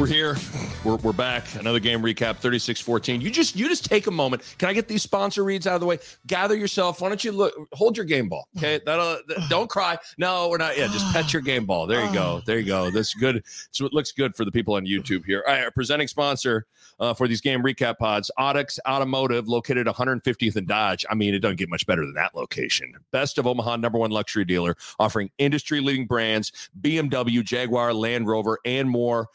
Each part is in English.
We're here. We're, we're back. Another game recap, 36-14. You just you just take a moment. Can I get these sponsor reads out of the way? Gather yourself. Why don't you look hold your game ball? Okay. That'll don't cry. No, we're not. Yeah, just pet your game ball. There you go. There you go. That's good. So it looks good for the people on YouTube here. All right, our presenting sponsor uh, for these game recap pods, Onyx Automotive, located 150th and Dodge. I mean, it doesn't get much better than that location. Best of Omaha, number one luxury dealer, offering industry leading brands, BMW, Jaguar, Land Rover, and more.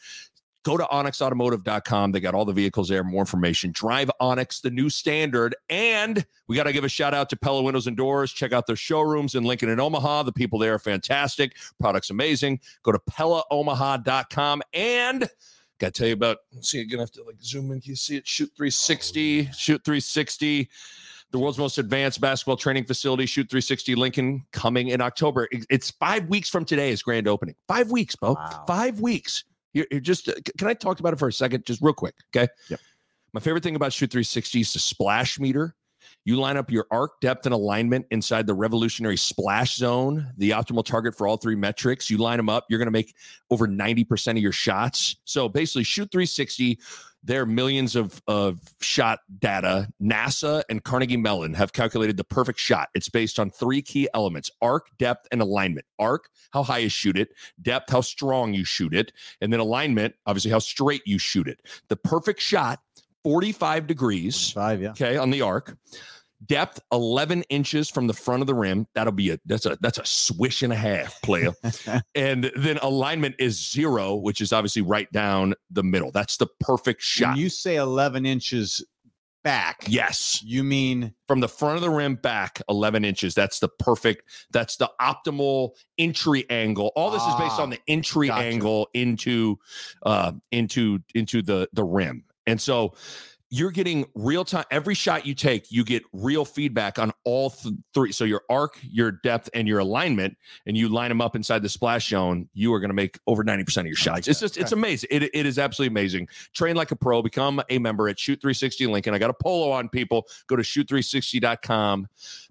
Go to onyxautomotive.com. They got all the vehicles there, more information. Drive Onyx, the new standard. And we got to give a shout out to Pella Windows and Doors. Check out their showrooms in Lincoln and Omaha. The people there are fantastic. Products amazing. Go to PellaOmaha.com. And got to tell you about, see, you're going to have to like zoom in. Can you see it? Shoot 360, shoot 360 the world's most advanced basketball training facility, Shoot 360 Lincoln, coming in October. It's five weeks from today is grand opening. Five weeks, Bo. Wow. Five weeks. You're, you're just. uh, Can I talk about it for a second, just real quick? Okay. Yep. My favorite thing about Shoot 360 is the splash meter. You line up your arc depth and alignment inside the revolutionary splash zone, the optimal target for all three metrics. You line them up, you're going to make over 90% of your shots. So basically, Shoot 360, their millions of, of shot data, NASA and Carnegie Mellon have calculated the perfect shot. It's based on three key elements arc, depth, and alignment. Arc, how high you shoot it, depth, how strong you shoot it, and then alignment, obviously, how straight you shoot it. The perfect shot, 45 degrees Five, yeah. okay, on the arc. Depth 11 inches from the front of the rim. That'll be a that's a that's a swish and a half, player. and then alignment is zero, which is obviously right down the middle. That's the perfect shot. When you say 11 inches back, yes, you mean from the front of the rim back 11 inches. That's the perfect. That's the optimal entry angle. All this is based Ah, on the entry gotcha. angle into uh into into the the rim. And so you're getting real time every shot you take you get real feedback on all th- three so your arc your depth and your alignment and you line them up inside the splash zone you are going to make over 90% of your shots it's just it's amazing it, it is absolutely amazing train like a pro become a member at shoot 360 lincoln i got a polo on people go to shoot360.com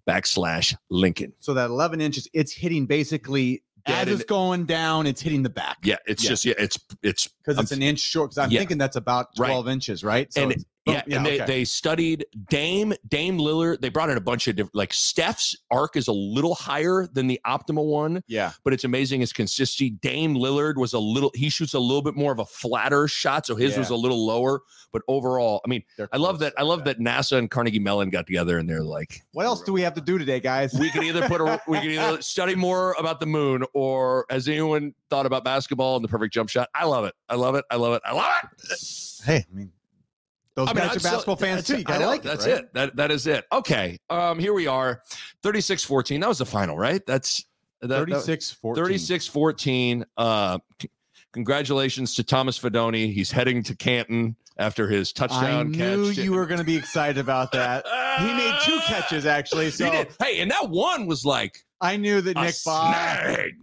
backslash lincoln so that 11 inches, it's hitting basically as it's going down, it's hitting the back. yeah it's Yeah. just yeah it's it's Because it's an inch short. Because I'm Yeah. thinking that's about Right. 12 inches, right? So and Oh, it's- boom, yeah, and they, okay. they studied Dame Dame Lillard. They brought in a bunch of different like Steph's arc is a little higher than the optimal one, yeah. but it's amazing his consistency. Dame Lillard was a little he shoots a little bit more of a flatter shot, so his was a little lower. But overall, I mean, They're I love that. I love that NASA and Carnegie Mellon got together and they're like, What else do we have to do today, guys? we can either put a we can either study more about the moon or has anyone thought about basketball and the perfect jump shot? I love it. I love it. I love it. I love it. hey, I mean, those I mean, guys I'm are basketball fans too. You I gotta know. like it. That's right? it. That that is it. Okay. Um, here we are. 36-14. That was the final, right? That's that, that- 36 14. 36-14. Uh c- congratulations to Thomas Fidone. He's heading to Canton after his touchdown catch. I knew catch. you were going to be excited about that. He made two catches, actually. He So did. Hey, and that one was like I knew that Nick Bob,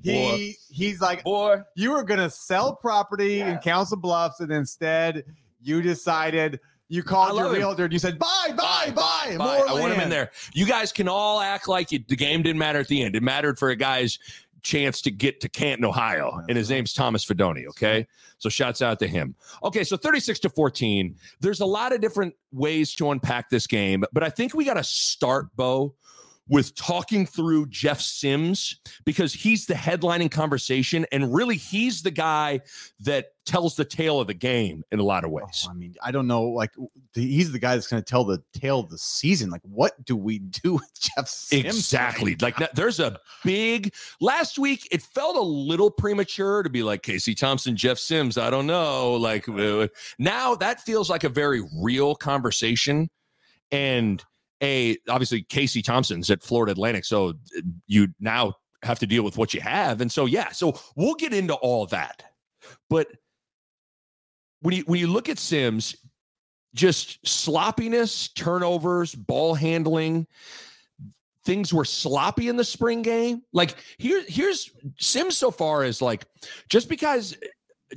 he, he's like, boy. you were going to sell property in Council Bluffs, and instead you decided you called your him. realtor and you said, buy, buy, buy, Bye. more I want him in there. You guys can all act like you, the game didn't matter at the end. It mattered for a guy's chance to get to Canton, Ohio, and his name's Thomas Fidone. Okay, so shouts out to him. Okay, so thirty-six to fourteen. There's a lot of different ways to unpack this game, but I think we got to start, Bo, with talking through Jeff Sims because he's the headlining conversation, and really he's the guy that tells the tale of the game in a lot of ways. Oh, I mean, I don't know. Like, he's the guy that's going to tell the tale of the season. Like, what do we do with Jeff Sims? Exactly. Like that, there's a big last week. It felt a little premature to be like Casey Thompson, Jeff Sims. I don't know. Like uh, now that feels like a very real conversation. And a obviously Casey Thompson's at Florida Atlantic, so uh, you now have to deal with what you have, and so yeah, so we'll get into all that, but when you when you look at Sims, just sloppiness, turnovers, ball handling. Things were sloppy in the spring game. Like here, here's Sims so far is like just because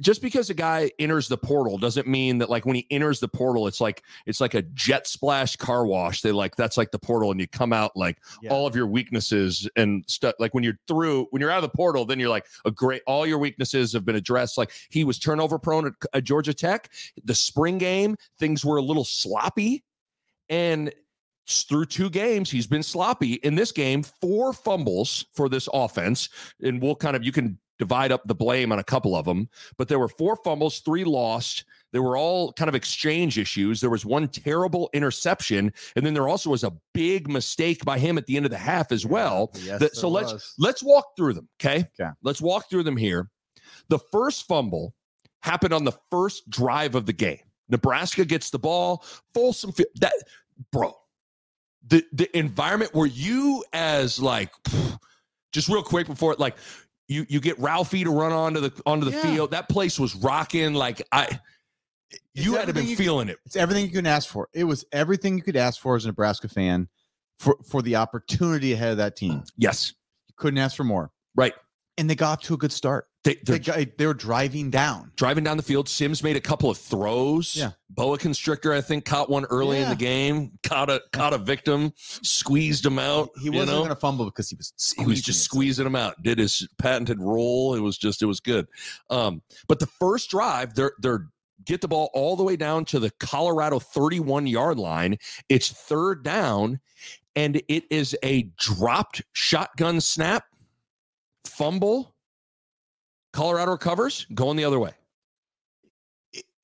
just because a guy enters the portal doesn't mean that like when he enters the portal, it's like it's like a jet splash car wash. They like that's like the portal, and you come out like Yeah. all of your weaknesses and stuff. Like when you're through, when you're out of the portal, then you're like a great. All your weaknesses have been addressed. Like he was turnover prone at, at Georgia Tech. The spring game, things were a little sloppy, and through two games, he's been sloppy. In this game, four fumbles for this offense, and we'll kind of you can divide up the blame on a couple of them but there were four fumbles, three lost. They were all kind of exchange issues. There was one terrible interception, and then there also was a big mistake by him at the end of the half as well. Yes, that- so let's was. let's walk through them. Okay. Okay. Let's walk through them here. The first fumble happened on the first drive of the game. Nebraska gets the ball. Folsom that bro. The the environment where you as like just real quick before it like you you get Ralphie to run onto the onto the Yeah. field. That place was rocking like I you had to been you- feeling it. It's everything you can ask for. It was everything you could ask for as a Nebraska fan for for the opportunity ahead of that team. Yes. You couldn't ask for more. Right. And they got off to a good start. They, They got, they were driving down. driving down the field. Sims made a couple of throws. Yeah. Boa constrictor, I think, caught one early in the game. Caught a caught a victim, squeezed him out. He you wasn't know? going to fumble because he was he was just squeezing him out. Did his patented roll. It was just it was good. Um, but the first drive, they're they're get the ball all the way down to the Colorado 31 yard line. It's third down, and it is a dropped shotgun snap, fumble. Colorado recovers, going the other way.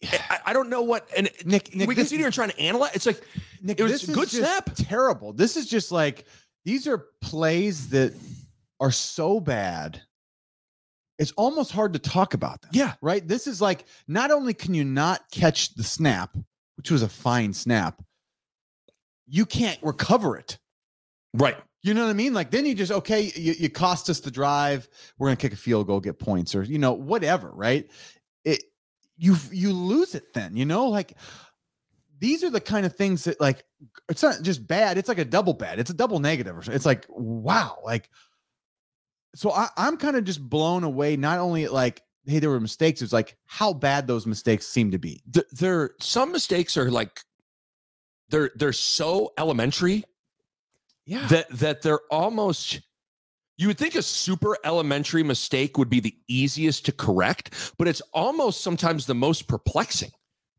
I, I don't know what, and Nick, Nick we can this- sit here and try to analyze. It's like Nick, It was this a is good just snap. Terrible. This is just like these are plays that are so bad. It's almost hard to talk about them. Yeah. Right. This is like not only can you not catch the snap, which was a fine snap, you can't recover it. right. You know what I mean? Like then you just okay, you, you cost us the drive. We're gonna kick a field goal, get points, or you know whatever, right? It you you lose it then. You know, like these are the kind of things that like it's not just bad. It's like a double bad. It's a double negative. It's like wow, like so I, I'm kind of just blown away. Not only like hey, there were mistakes. It's like how bad those mistakes seem to be. th- there some mistakes are like they're they're so elementary Yeah. that that they're almost you would think a super elementary mistake would be the easiest to correct but it's almost sometimes the most perplexing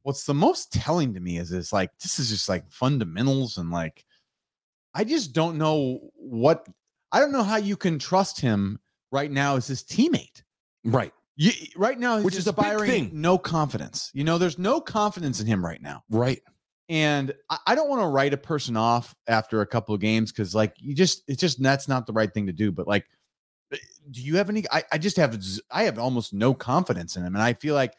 what's the most telling to me is is like this is just like fundamentals and like I just don't know what I don't know how you can trust him right now as his teammate. right You, right now, he's Which is a big thing. no confidence. You know, there's no confidence in him right now, right and I, don't want to write a person off after a couple of games because, like, you just it's just that's not the right thing to do. But like, eh, do you have any? I, I just have, I have almost no confidence in him, and I feel like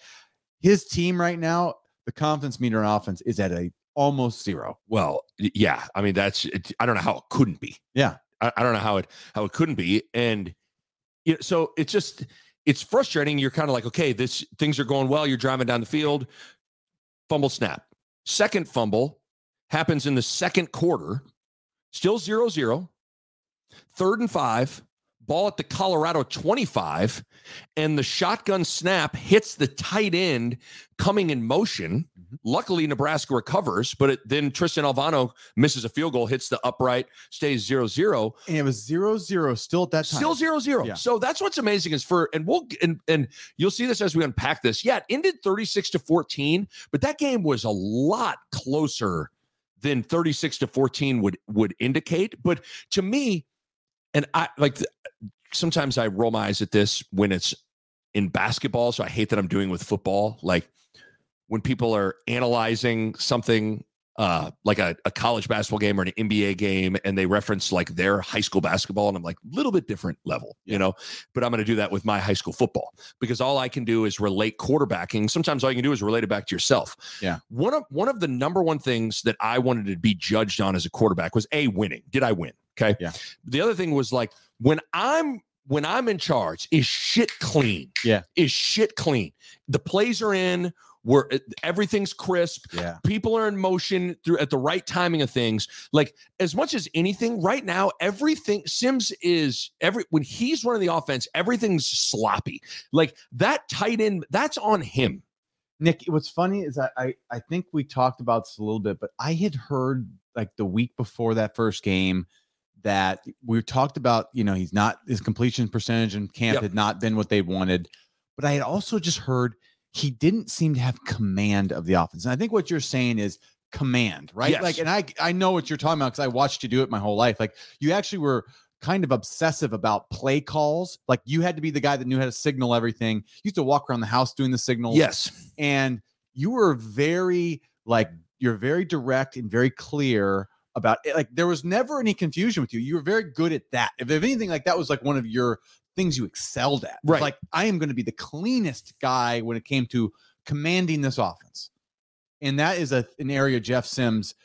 his team right now, the confidence meter on offense is at a almost zero. well yeah i mean that's it, i don't know how it couldn't be Yeah. I, I don't know how it how it couldn't be and you know, so it's just it's frustrating you're kind of like okay this things are going well you're driving down the field fumble snap second fumble happens in the second quarter. Still zero zero. Third and five ball at the colorado 25 and the shotgun snap hits the tight end coming in motion Mhm. luckily nebraska recovers but it, then tristan alvano misses a field goal hits the upright stays zero zero And it was zero zero still at that time. Still zero zero. Yeah. So that's what's amazing is for and we'll and and you'll see this as we unpack this. Yeah, it ended 36 to 14, but that game was a lot closer than 36 to 14 would would indicate. But to me, and I like sometimes I roll my eyes at this when it's in basketball. So I hate that I'm doing with football. Like when people are analyzing something uh, like a, a college basketball game or an NBA game, and they reference like their high school basketball, and I'm like, a little bit different level, you know. But I'm going to do that with my high school football because all I can do is relate quarterbacking. Sometimes all you can do is relate it back to yourself. Yeah. One of one of the number one things that I wanted to be judged on as a quarterback was a winning. Did I win? Okay. Yeah. The other thing was like when I'm when I'm in charge, is shit clean? Yeah. Is shit clean? The plays are in. Where eh, everything's crisp Yeah. people are in motion through at the right timing of things like as much as anything right now everything sims is every when he's running the offense everything's sloppy like that tight end that's on him Nick, what's funny is I, I I think we talked about this a little bit, but I had heard like the week before that first game that we talked about, you know, he's not his completion percentage in camp Yep. had not been what they wanted. But I had also just heard he didn't seem to have command of the offense. And I think what you're saying is command, right? Yes. Like, and I I know what you're talking about because I watched you do it my whole life. Like you actually were kind of obsessive about play calls. Like you had to be the guy that knew how to signal everything. You used to walk around the house doing the signals yes and you were very like you're very direct and very clear about it. Like there was never any confusion with you. You were very good at that. If, if anything, like that was like one of your things you excelled at. Right. Like I am going to be the cleanest guy when it came to commanding this offense, and that is a an area Jeff Sims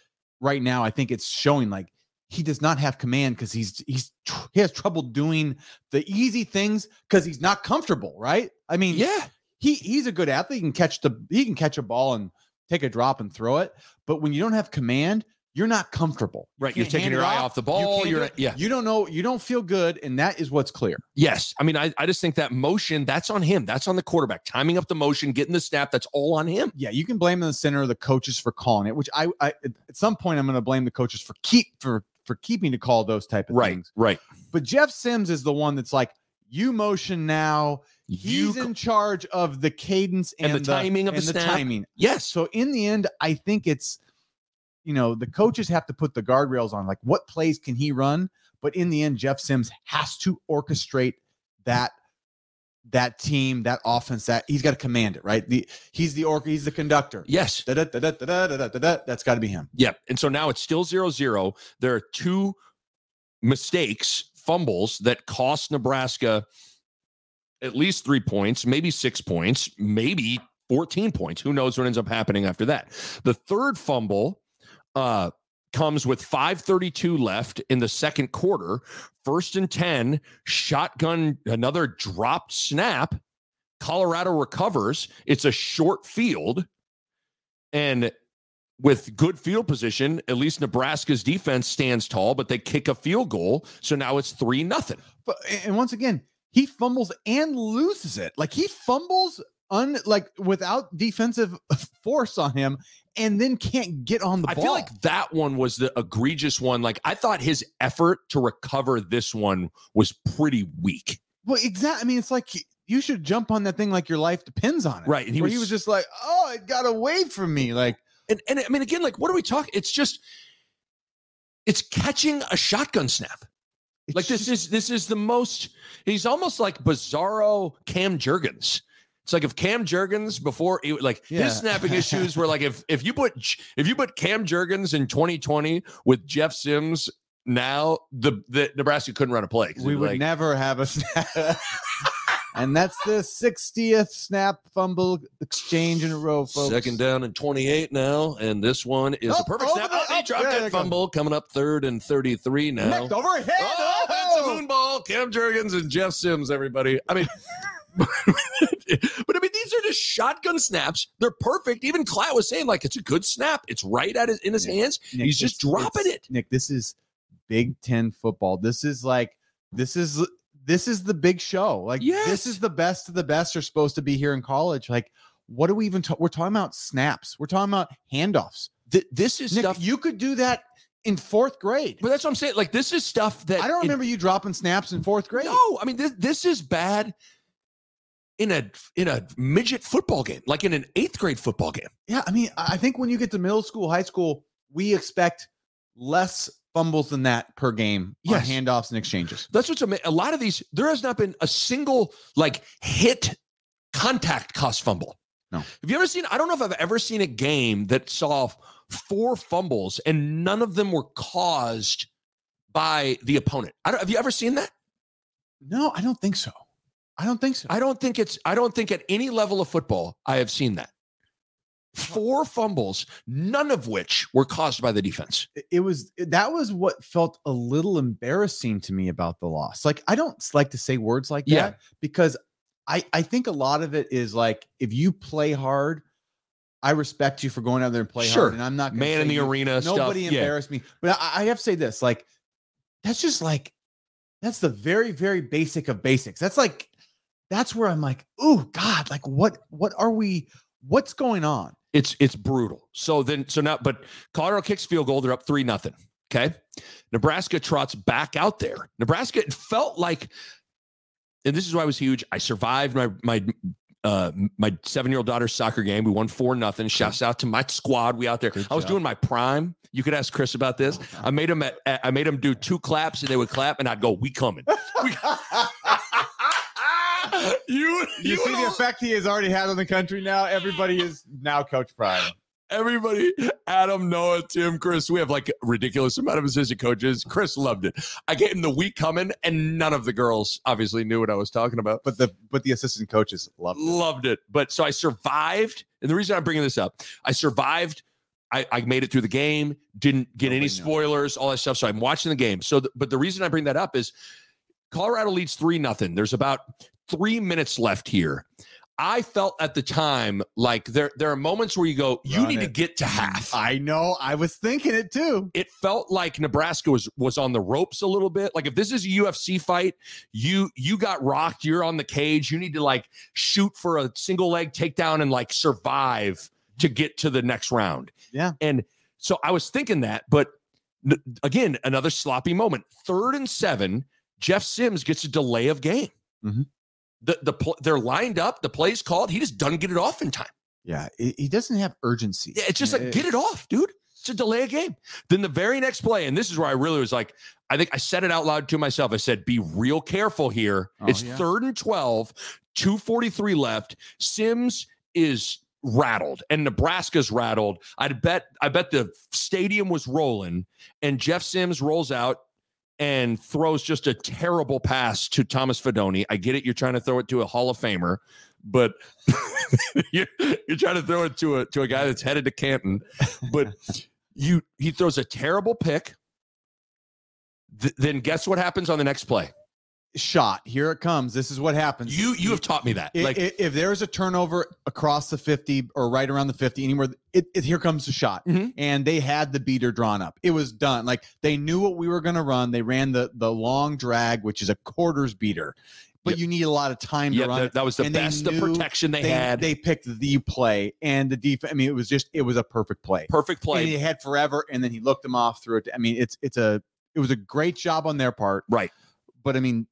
right now. I think it's showing like he does not have command because he's he's tr- he has trouble doing the easy things because he's not comfortable. Right? I mean, yeah he he's a good athlete. He can catch the he can catch a ball and take a drop and throw it. But when you don't have command, you're not comfortable. Right you're taking your eye off the ball do it. yeah You don't know. You don't feel good, and that is what's clear. yes i mean I, I just think that motion that's on him that's on the quarterback timing up the motion getting the snap that's all on him Yeah, you can blame the center, the coaches for calling it. Which I, I at some point I'm going to blame the coaches for keep for for keeping to call those type of right things. right But Jeff Sims is the one that's like, you motion now. you He's in charge of the cadence And and, the timing of the snap. timing. yes So in the end, I think it's, you know, the coaches have to put the guardrails on like what plays can he run? But in the end, Jeff Sims has to orchestrate that that team, that offense, that he's got to command it, right? The he's the or he's the conductor. Yes. That's got to be him. Yep. And so now it's still zero zero. There are two mistakes, fumbles that cost Nebraska at least three points, maybe six points, maybe 14 points. Who knows what ends up happening after that? The third fumble uh, comes with 532 left in the second quarter. First and 10, shotgun, another dropped snap. Colorado recovers. It's a short field. And with good field position, at least Nebraska's defense stands tall, but they kick a field goal. So now it's three nothing. But and once again, he fumbles and loses it. Like he fumbles un like without defensive force on him, and then can't get on the I ball. feel like that one was the egregious one. Like I thought his effort to recover this one was pretty weak. Well, exactly. I mean, it's like you should jump on that thing like your life depends on it. Right, and he Where he was- was just like, "Oh, it got away from me." Like, And and I mean, again, like what are we talking? It's just it's catching a shotgun snap. Like this just- is this is the most. He's almost like bizarro Cam Jurgens. It's like if Cam Jurgens before he, like Yeah. his snapping issues were like if if you put if you put Cam Jurgens in 2020 with Jeff Sims now the the Nebraska couldn't run a play. we it'd like, never have a snap. and that's the 60th snap fumble exchange in a row, folks. Second down and 28 now, and this one is Oh, a perfect snap. the- Oh, he oh, dropped that go. fumble coming up third and 33 now. Necked overhead. Oh, it's a oh! moon ball. Cam Jurgens and Jeff Sims, everybody. I mean, but I mean, these are just shotgun snaps. They're perfect. Even Klatt was saying, like, it's a good snap. It's right at his in his Yeah. hands. Nick, He's just dropping it. Nick, this is Big Ten football. This is like this is this is the big show. Like Yes. this is the best of the best are supposed to be here in college. Like, what are we even talk? We're talking about snaps. We're talking about handoffs. Th- this is Nick, stuff. you could do that in fourth grade. but that's what I'm saying. Like, this is stuff that I don't remember you dropping snaps in fourth grade. No, I mean this this is bad in a in a midget football game, like in an eighth grade football game. Yeah, I mean, I think when you get to middle school, high school, we expect less fumbles than that per game Yes. on handoffs and exchanges. That's what's amazing. A lot of these, there has not been a single like hit contact cost fumble. No. Have you ever seen? I don't know if I've ever seen a game that saw four fumbles, and none of them were caused by the opponent. I don't, have you ever seen that? No, I don't think so. I don't think so. I don't think it's. I don't think at any level of football I have seen that. Four fumbles, none of which were caused by the defense. It- was that was what felt a little embarrassing to me about the loss. Like I don't like to say words like Yeah. that because I I think a lot of it is like if you play hard, I respect you for going out there and play Sure. hard, and I'm not Man in the you- arena Nobody stuff. Yeah. embarrassed me, but I, I have to say this: like that's just like that's the very very basic of basics. That's like that's where I'm like, oh God, like what what are we? What's going on? It's it's brutal. So then so now but Colorado kicks field goal, they're up three nothing. Okay. Nebraska trots back out there. Nebraska it felt like and this is why it was huge. I survived my my uh my seven year old daughter's soccer game. We won four nothing. Shouts out to my squad. We out there. Good I was job. doing my prime. You could ask Chris about this. I made him. at, I made him do two claps and they would clap and I'd go, "We coming." We, you You see the effect he has already had on the country now. Everybody is now Coach Prime. Everybody, Adam, Noah, Tim, Chris, we have like a ridiculous amount of assistant coaches. Chris loved it. I gave him the week coming, and none of the girls obviously knew what I was talking about. But the but the assistant coaches love it. Loved it. But so I survived. And the reason I'm bringing this up, I survived. I, I made it through the game, didn't get any Nobody knows. spoilers, all that stuff. So I'm watching the game. So, th- but the reason I bring that up is Colorado leads 3 nothing. There's about three minutes left here. I felt at the time like there, there are moments where you go, you Run need to get to half. I know. I was thinking it too. it felt like Nebraska was was on the ropes a little bit. Like if this is a UFC fight, you you got rocked, you're on the cage, you need to like shoot for a single leg takedown and like survive to get to the next round. Yeah. And so I was thinking that, but again, another sloppy moment. Third and 7, Jeff Sims gets a delay of game. Mhm. The the they're lined up, the play's called, he just doesn't get it off in time. Yeah, he he doesn't have urgency. Yeah, it's just like get it off, dude. It's a delay a game. Then the very next play, and this is where I really was like, I think I said it out loud to myself. I said, "Be real careful here. Oh, it's yeah. third and 12, 243 left. Sims is rattled and Nebraska's rattled. I'd bet I bet the stadium was rolling and Jeff Sims rolls out and throws just a terrible pass to Thomas Fidone. I get it you're trying to throw it to a Hall of Famer, but you're, you're trying to throw it to a to a guy that's headed to Canton, but you he throws a terrible pick. Th- then guess what happens on the next play? Shot. Here it comes. This is what happens. You you have taught me that. Like if there's a turnover across the 50 or right around the 50 anywhere it, it here comes the shot Mhm. and they had the beater drawn up it was done like they knew what we were going to run they ran the the long drag which is a quarters beater but Yep. you need a lot of time to run that, that was the and best knew protection they, they, had. they picked the play and the defense i mean it was just it was a perfect play Perfect play. and play. he had forever and then he looked them off through it i mean it's it's a it was a great job on their part Right. but i mean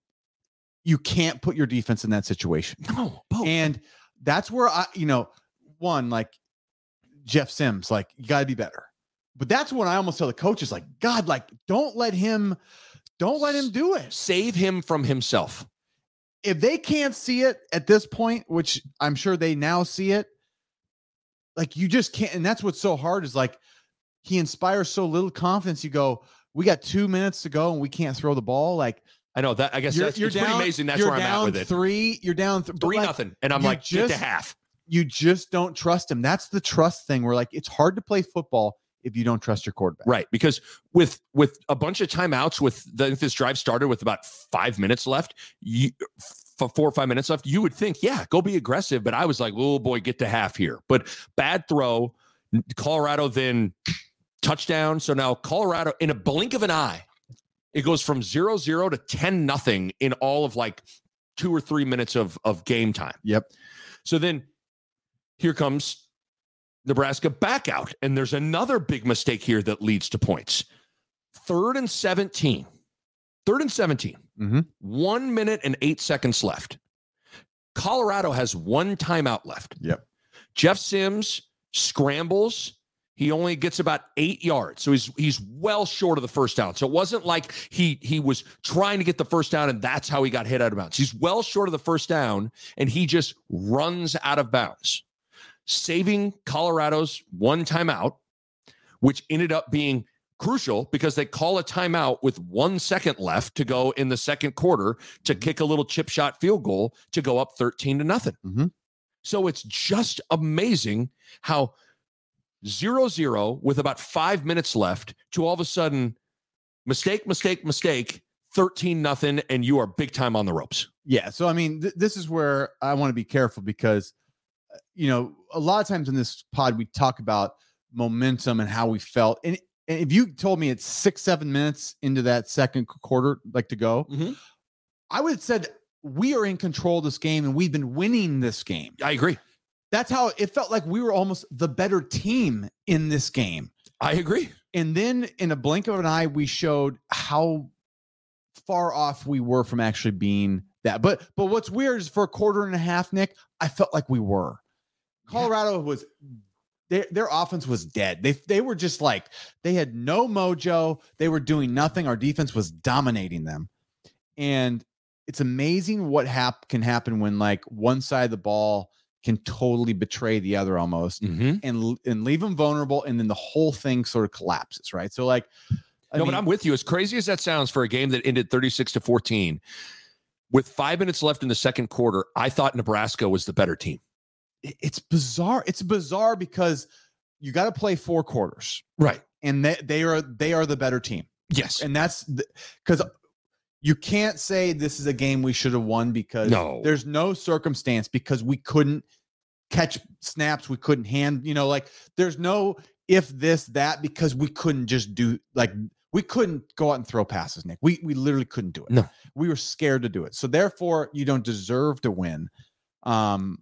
you can't put your defense in that situation No, Bo. and that's where I, you know, one like Jeff Sims, like you got to be better. But that's when I almost tell the coaches, like, God, like, don't let him, don't let him do it. save him from himself. If they can't see it at this point, which I'm sure they now see it, like you just can't. And that's what's so hard is like he inspires so little confidence. You go, we got two minutes to go and we can't throw the ball. Like I know that. I guess you're, that's you're it's down. pretty amazing. That's where I'm at with it. Three, you're down th- Three like, nothing, and I'm like get to half. you just don't trust him. That's the trust thing. Where like it's hard to play football if you don't trust your quarterback. Right, because with with a bunch of timeouts, with the, this drive started with about five minutes left, you f- four or five minutes left, you would think, yeah, go be aggressive. But I was like, oh boy, get to half here. But bad throw, Colorado then touchdown. So now Colorado, in a blink of an eye, it goes from zero zero to ten nothing in all of like two or three minutes of of game time. Yep. So then here comes Nebraska back out, and there's another big mistake here that leads to points. Third and 17. Third and 17. Mhm. One minute and eight seconds left. Colorado has one timeout left. Yep. Jeff Sims scrambles. He only gets about eight yards, so he's he's well short of the first down. So it wasn't like he he was trying to get the first down, and that's how he got hit out of bounds. He's well short of the first down, and he just runs out of bounds, saving Colorado's one timeout. which ended up being crucial because they call a timeout with one second left to go in the second quarter to Mhm. kick a little chip shot field goal to go up 13 to nothing. Mhm. So it's just amazing how zero zero with about five minutes left to all of a sudden mistake, mistake, mistake, 13 nothing, and you are big time on the ropes. Yeah. So I mean, th- this is where I want to be careful because, uh, you know, a lot of times in this pod we talk about momentum and how we felt. And, and if you told me it's six, seven minutes into that second quarter, like to go, Mhm. I would have said we are in control of this game and we've been winning this game. I agree. That's how it felt like we were almost the better team in this game. I agree. And then in a blink of an eye, we showed how far off we were from actually being that. But but what's weird is for a quarter and a half, Nick, I felt like we were. Colorado was their their offense was dead. They they were just like they had no mojo. They were doing nothing. Our defense was dominating them. And it's amazing what hap- can happen when like one side of the ball can totally betray the other almost Mhm. and and leave them vulnerable and then the whole thing sort of collapses right so like I no, mean, but I'm with you. As crazy as that sounds for a game that ended 36 to 14, with five minutes left in the second quarter, I thought Nebraska was the better team. it's bizarre it's bizarre because you got to play four quarters Right. and they, they are they are the better team Yes. and that's because you can't say this is a game we should have won because No. there's no circumstance because we couldn't catch snaps we couldn't hand you know like there's no if this that because we couldn't just do like we couldn't go out and throw passes nick we we literally couldn't do it No. we were scared to do it so therefore you don't deserve to win um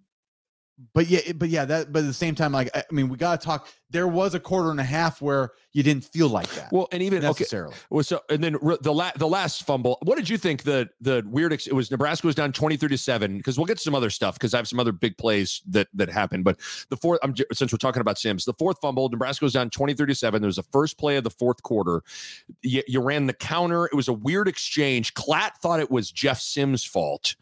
but yeah but yeah that but at the same time like i mean we got to talk there was a quarter and a half where you didn't feel like that well, and even okay. necessarily Well, so and then the la- the last fumble. What did you think the the weird? Ex- it was Nebraska was down twenty three to seven because we'll get to some other stuff because I have some other big plays that that happened. But the fourth, I'm, since we're talking about Sims, the fourth fumble, Nebraska was down twenty three to seven. There was the first play of the fourth quarter. You, you ran the counter. It was a weird exchange. Klatt thought it was Jeff Sims' fault.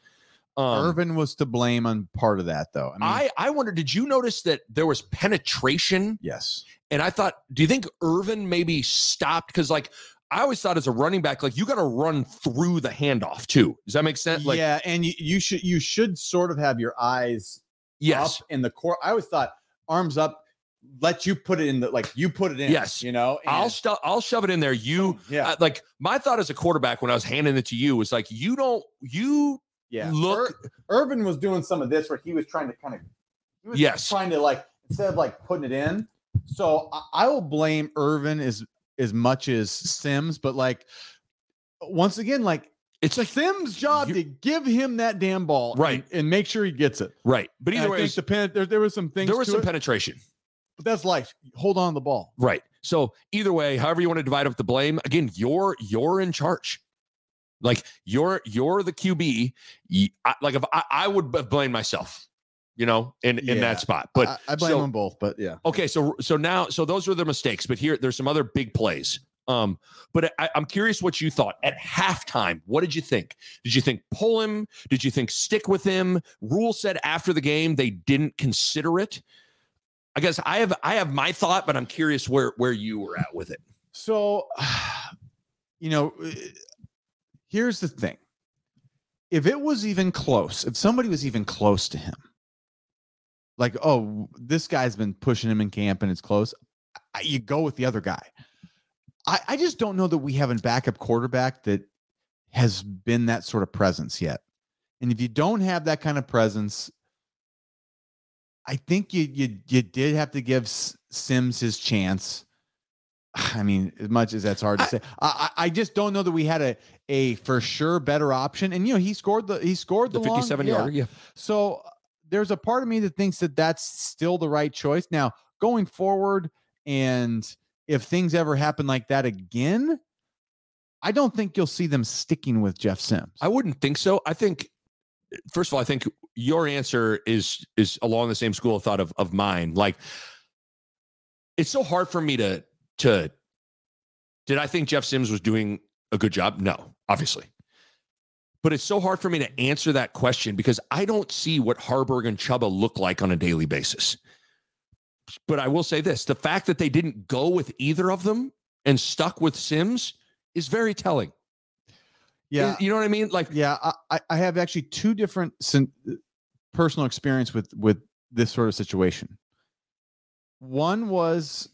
Um, Ervin was to blame on part of that, though. I mean, I I wonder. Did you notice that there was penetration yes, and I thought, do you think Ervin maybe stopped? Because like I always thought as a running back, like you got to run through the handoff too. Does that make sense? Like yeah, and you, you should you should sort of have your eyes yes, up in the core. I always thought arms up, let you put it in the like you put it in. Yes. you know. I'll stu- I'll shove it in there. You yeah uh, like my thought as a quarterback when I was handing it to you was like you don't you yeah. look Ir- Ervin was doing some of this where he was trying to kind of he was Yes. trying to like instead of like putting it in. So I, I will blame Ervin as as much as Sims, but like once again, like it's like Sims' job you- to give him that damn ball, Right. and, and make sure he gets it. right. But And either I way, think the pen, there, there was some things. there was some it, penetration. but that's life. Hold on to the ball. Right. So either way, however you want to divide up the blame, again, you're you're in charge. Like you're you're the QB. I, like if I, I would blame myself, you know, in in that spot. But I, I blame so- them both. But yeah, okay, so so now so those were the mistakes. But here there's some other big plays. Um, but I, I'm curious what you thought at halftime. What did you think? Did you think pull him? Did you think stick with him? Rhule said after the game they didn't consider it. I guess I have I have my thought, but I'm curious where where you were at with it. So, you know, uh, here's the thing. If it was even close, if somebody was even close to him, like, oh, this guy's been pushing him in camp and it's close, I- you go with the other guy. I, I just don't know that we have a backup quarterback that has been that sort of presence yet. And if you don't have that kind of presence, I think you you you did have to give Sims his chance. I mean, as much as that's hard to I- say, I, I just don't know that we had a a for sure better option. And you know, he scored the he scored The the, 57 yeah. yarder, yeah. So uh, there's a part of me that thinks that that's still the right choice. Now, going forward, and if things ever happen like that again, I don't think you'll see them sticking with Jeff Sims. I wouldn't think so. I think first of all, I think your answer is is along the same school of thought of of mine. Like it's so hard for me to to did I think Jeff Sims was doing a good job? No, obviously. But it's so hard for me to answer that question because I don't see what Haarberg and Chubba look like on a daily basis. but I will say this: the fact that they didn't go with either of them and stuck with Sims is very telling. Yeah, you know what I mean. Like, yeah, I, I have actually two different personal experience with with this sort of situation. One was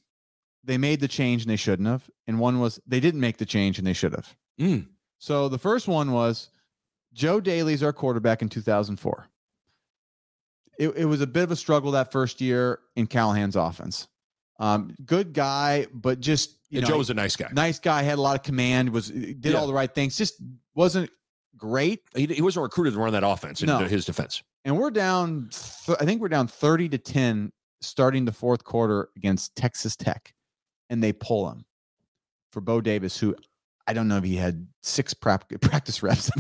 they made the change and they shouldn't have, and one was they didn't make the change and they should have. Mm. So the first one was Joe Dailey's our quarterback in 2004. It, it was a bit of a struggle that first year in Callahan's offense. Um, good guy, but just you know, Joe was a nice guy. Nice guy, had a lot of command, was did yeah. all the right things. Just wasn't great. He, he wasn't recruited to run that offense. In no. his defense, and we're down. Th- I think we're down thirty to ten starting the fourth quarter against Texas Tech, and they pull him for Beau Davis, who I don't know if he had six practice reps.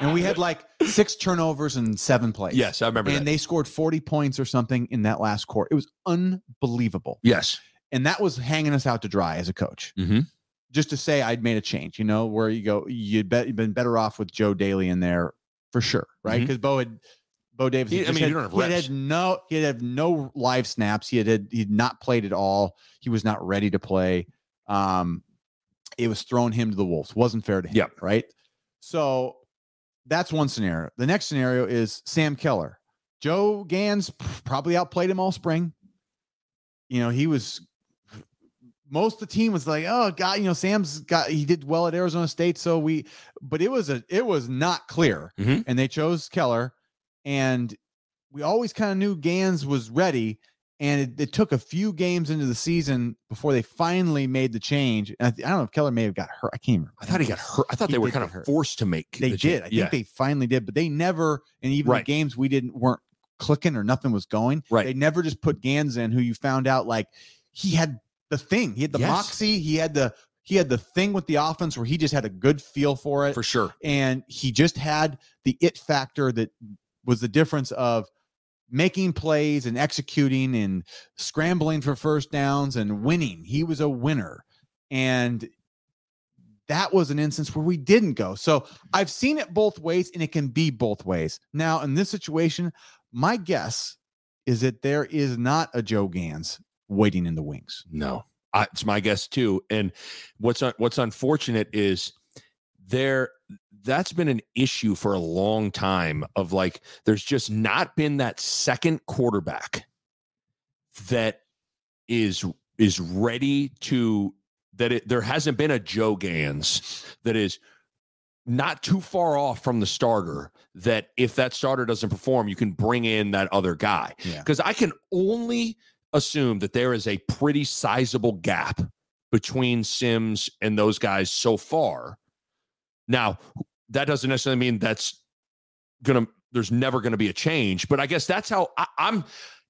and we had like six turnovers and seven plays. Yes, I remember. And that. they scored 40 points or something in that last quarter. It was unbelievable. Yes. And that was hanging us out to dry as a coach. Mm-hmm. Just to say I'd made a change, you know, where you go, you'd bet you've been better off with Joe Dailey in there for sure, right? Because mm-hmm. Beau had Beau Davis. He, I mean, had, you don't have he reps. had no, he had no live snaps. He had, had he'd not played at all. He was not ready to play. Um, it was thrown him to the wolves. Wasn't fair to him. Yep. Right. So that's one scenario. The next scenario is Sam Keller. Joe Ganz probably outplayed him all spring. You know, he was most of the team was like, oh God, you know, Sam's got he did well at Arizona State. So we but it was a it was not clear. Mm-hmm. And they chose Keller. And we always kind of knew Ganz was ready and it, it, took a few games into the season before they finally made the change. I, th- I, don't know if Keller may have got hurt. I can't remember. I thought he got hurt. I thought he they were kind of hurt. forced to make. They the did. I yeah. think they finally did, but they never. And even right. the games we didn't weren't clicking or nothing was going. Right. They never just put Ganz in, who you found out like he had the thing. He had the yes. moxie. He had the he had the thing with the offense where he just had a good feel for it. For sure. And he just had the it factor that was the difference of making plays and executing and scrambling for first downs and winning. He was a winner. And that was an instance where we didn't go. So I've seen it both ways and it can be both ways. Now, in this situation, my guess is that there is not a Joe Ganz waiting in the wings. No, I, it's my guess too. And what's what's unfortunate is there that's been an issue for a long time of like there's just not been that second quarterback that is is ready to that it, there hasn't been a Joe Ganz that is not too far off from the starter that if that starter doesn't perform you can bring in that other guy because yeah. I can only assume that there is a pretty sizable gap between Sims and those guys so far now, that doesn't necessarily mean that's gonna. There's never going to be a change, but I guess that's how I, am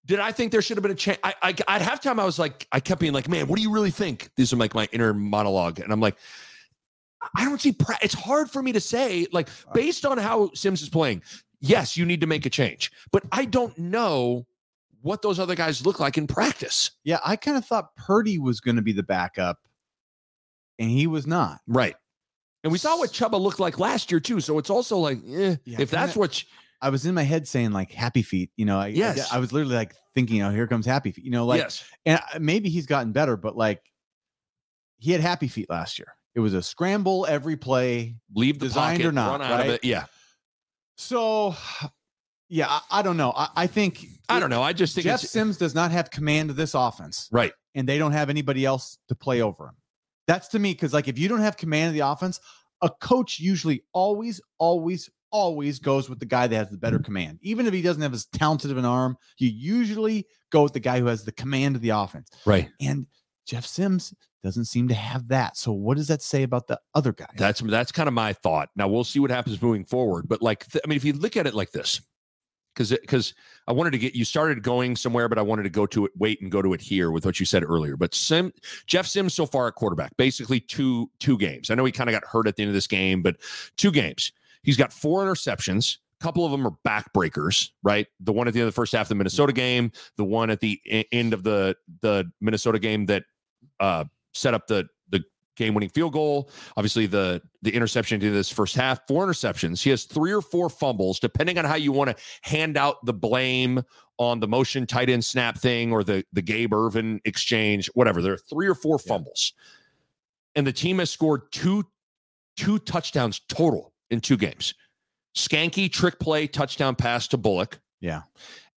did I think there should have been a change? I, I at halftime I was like, I kept being like, man, what do you really think? These are like my inner monologue, and I'm like, I don't see. Pra- it's hard for me to say, like, based on how Sims is playing. Yes, you need to make a change, but I don't know what those other guys look like in practice. Yeah, I kind of thought Purdy was going to be the backup, and he was not. Right. And we saw what Chubba looked like last year too. So it's also like, eh, yeah, if that's what I was in my head saying like happy feet, you know, I, yes. I, I was literally like thinking, oh, here comes happy feet, you know, like, yes. and maybe he's gotten better, but like he had happy feet last year. It was a scramble every play, leave the designed pocket, or not, right? Yeah. So, yeah, I, I don't know. I, I, think I don't know. I just think Jeff Sims does not have command of this offense, right? And they don't have anybody else to play over him. That's to me because like if you don't have command of the offense, a coach usually always, always, always goes with the guy that has the better command. Even if he doesn't have as talented of an arm, you usually go with the guy who has the command of the offense. Right. And Jeff Sims doesn't seem to have that. So what does that say about the other guy? That's that's kind of my thought. Now we'll see what happens moving forward. But like, th- I mean, if you look at it like this, because because I wanted to get you started going somewhere, but I wanted to go to it, wait and go to it here with what you said earlier. But Sim, Jeff Sims so far at quarterback, basically two two games. I know he kind of got hurt at the end of this game, but two games. He's got four interceptions. A couple of them are backbreakers, right? The one at the end of the first half of the Minnesota game, the one at the end of the the Minnesota game that uh, set up the the game-winning field goal. Obviously, the the interception to this first half, four interceptions. He has three or four fumbles, depending on how you want to hand out the blame on the motion tight end snap thing or the the Gabe Ervin exchange, whatever. There are three or four Yeah. fumbles, and the team has scored two two touchdowns total in two games. Skanky trick play touchdown pass to Bullock, Yeah.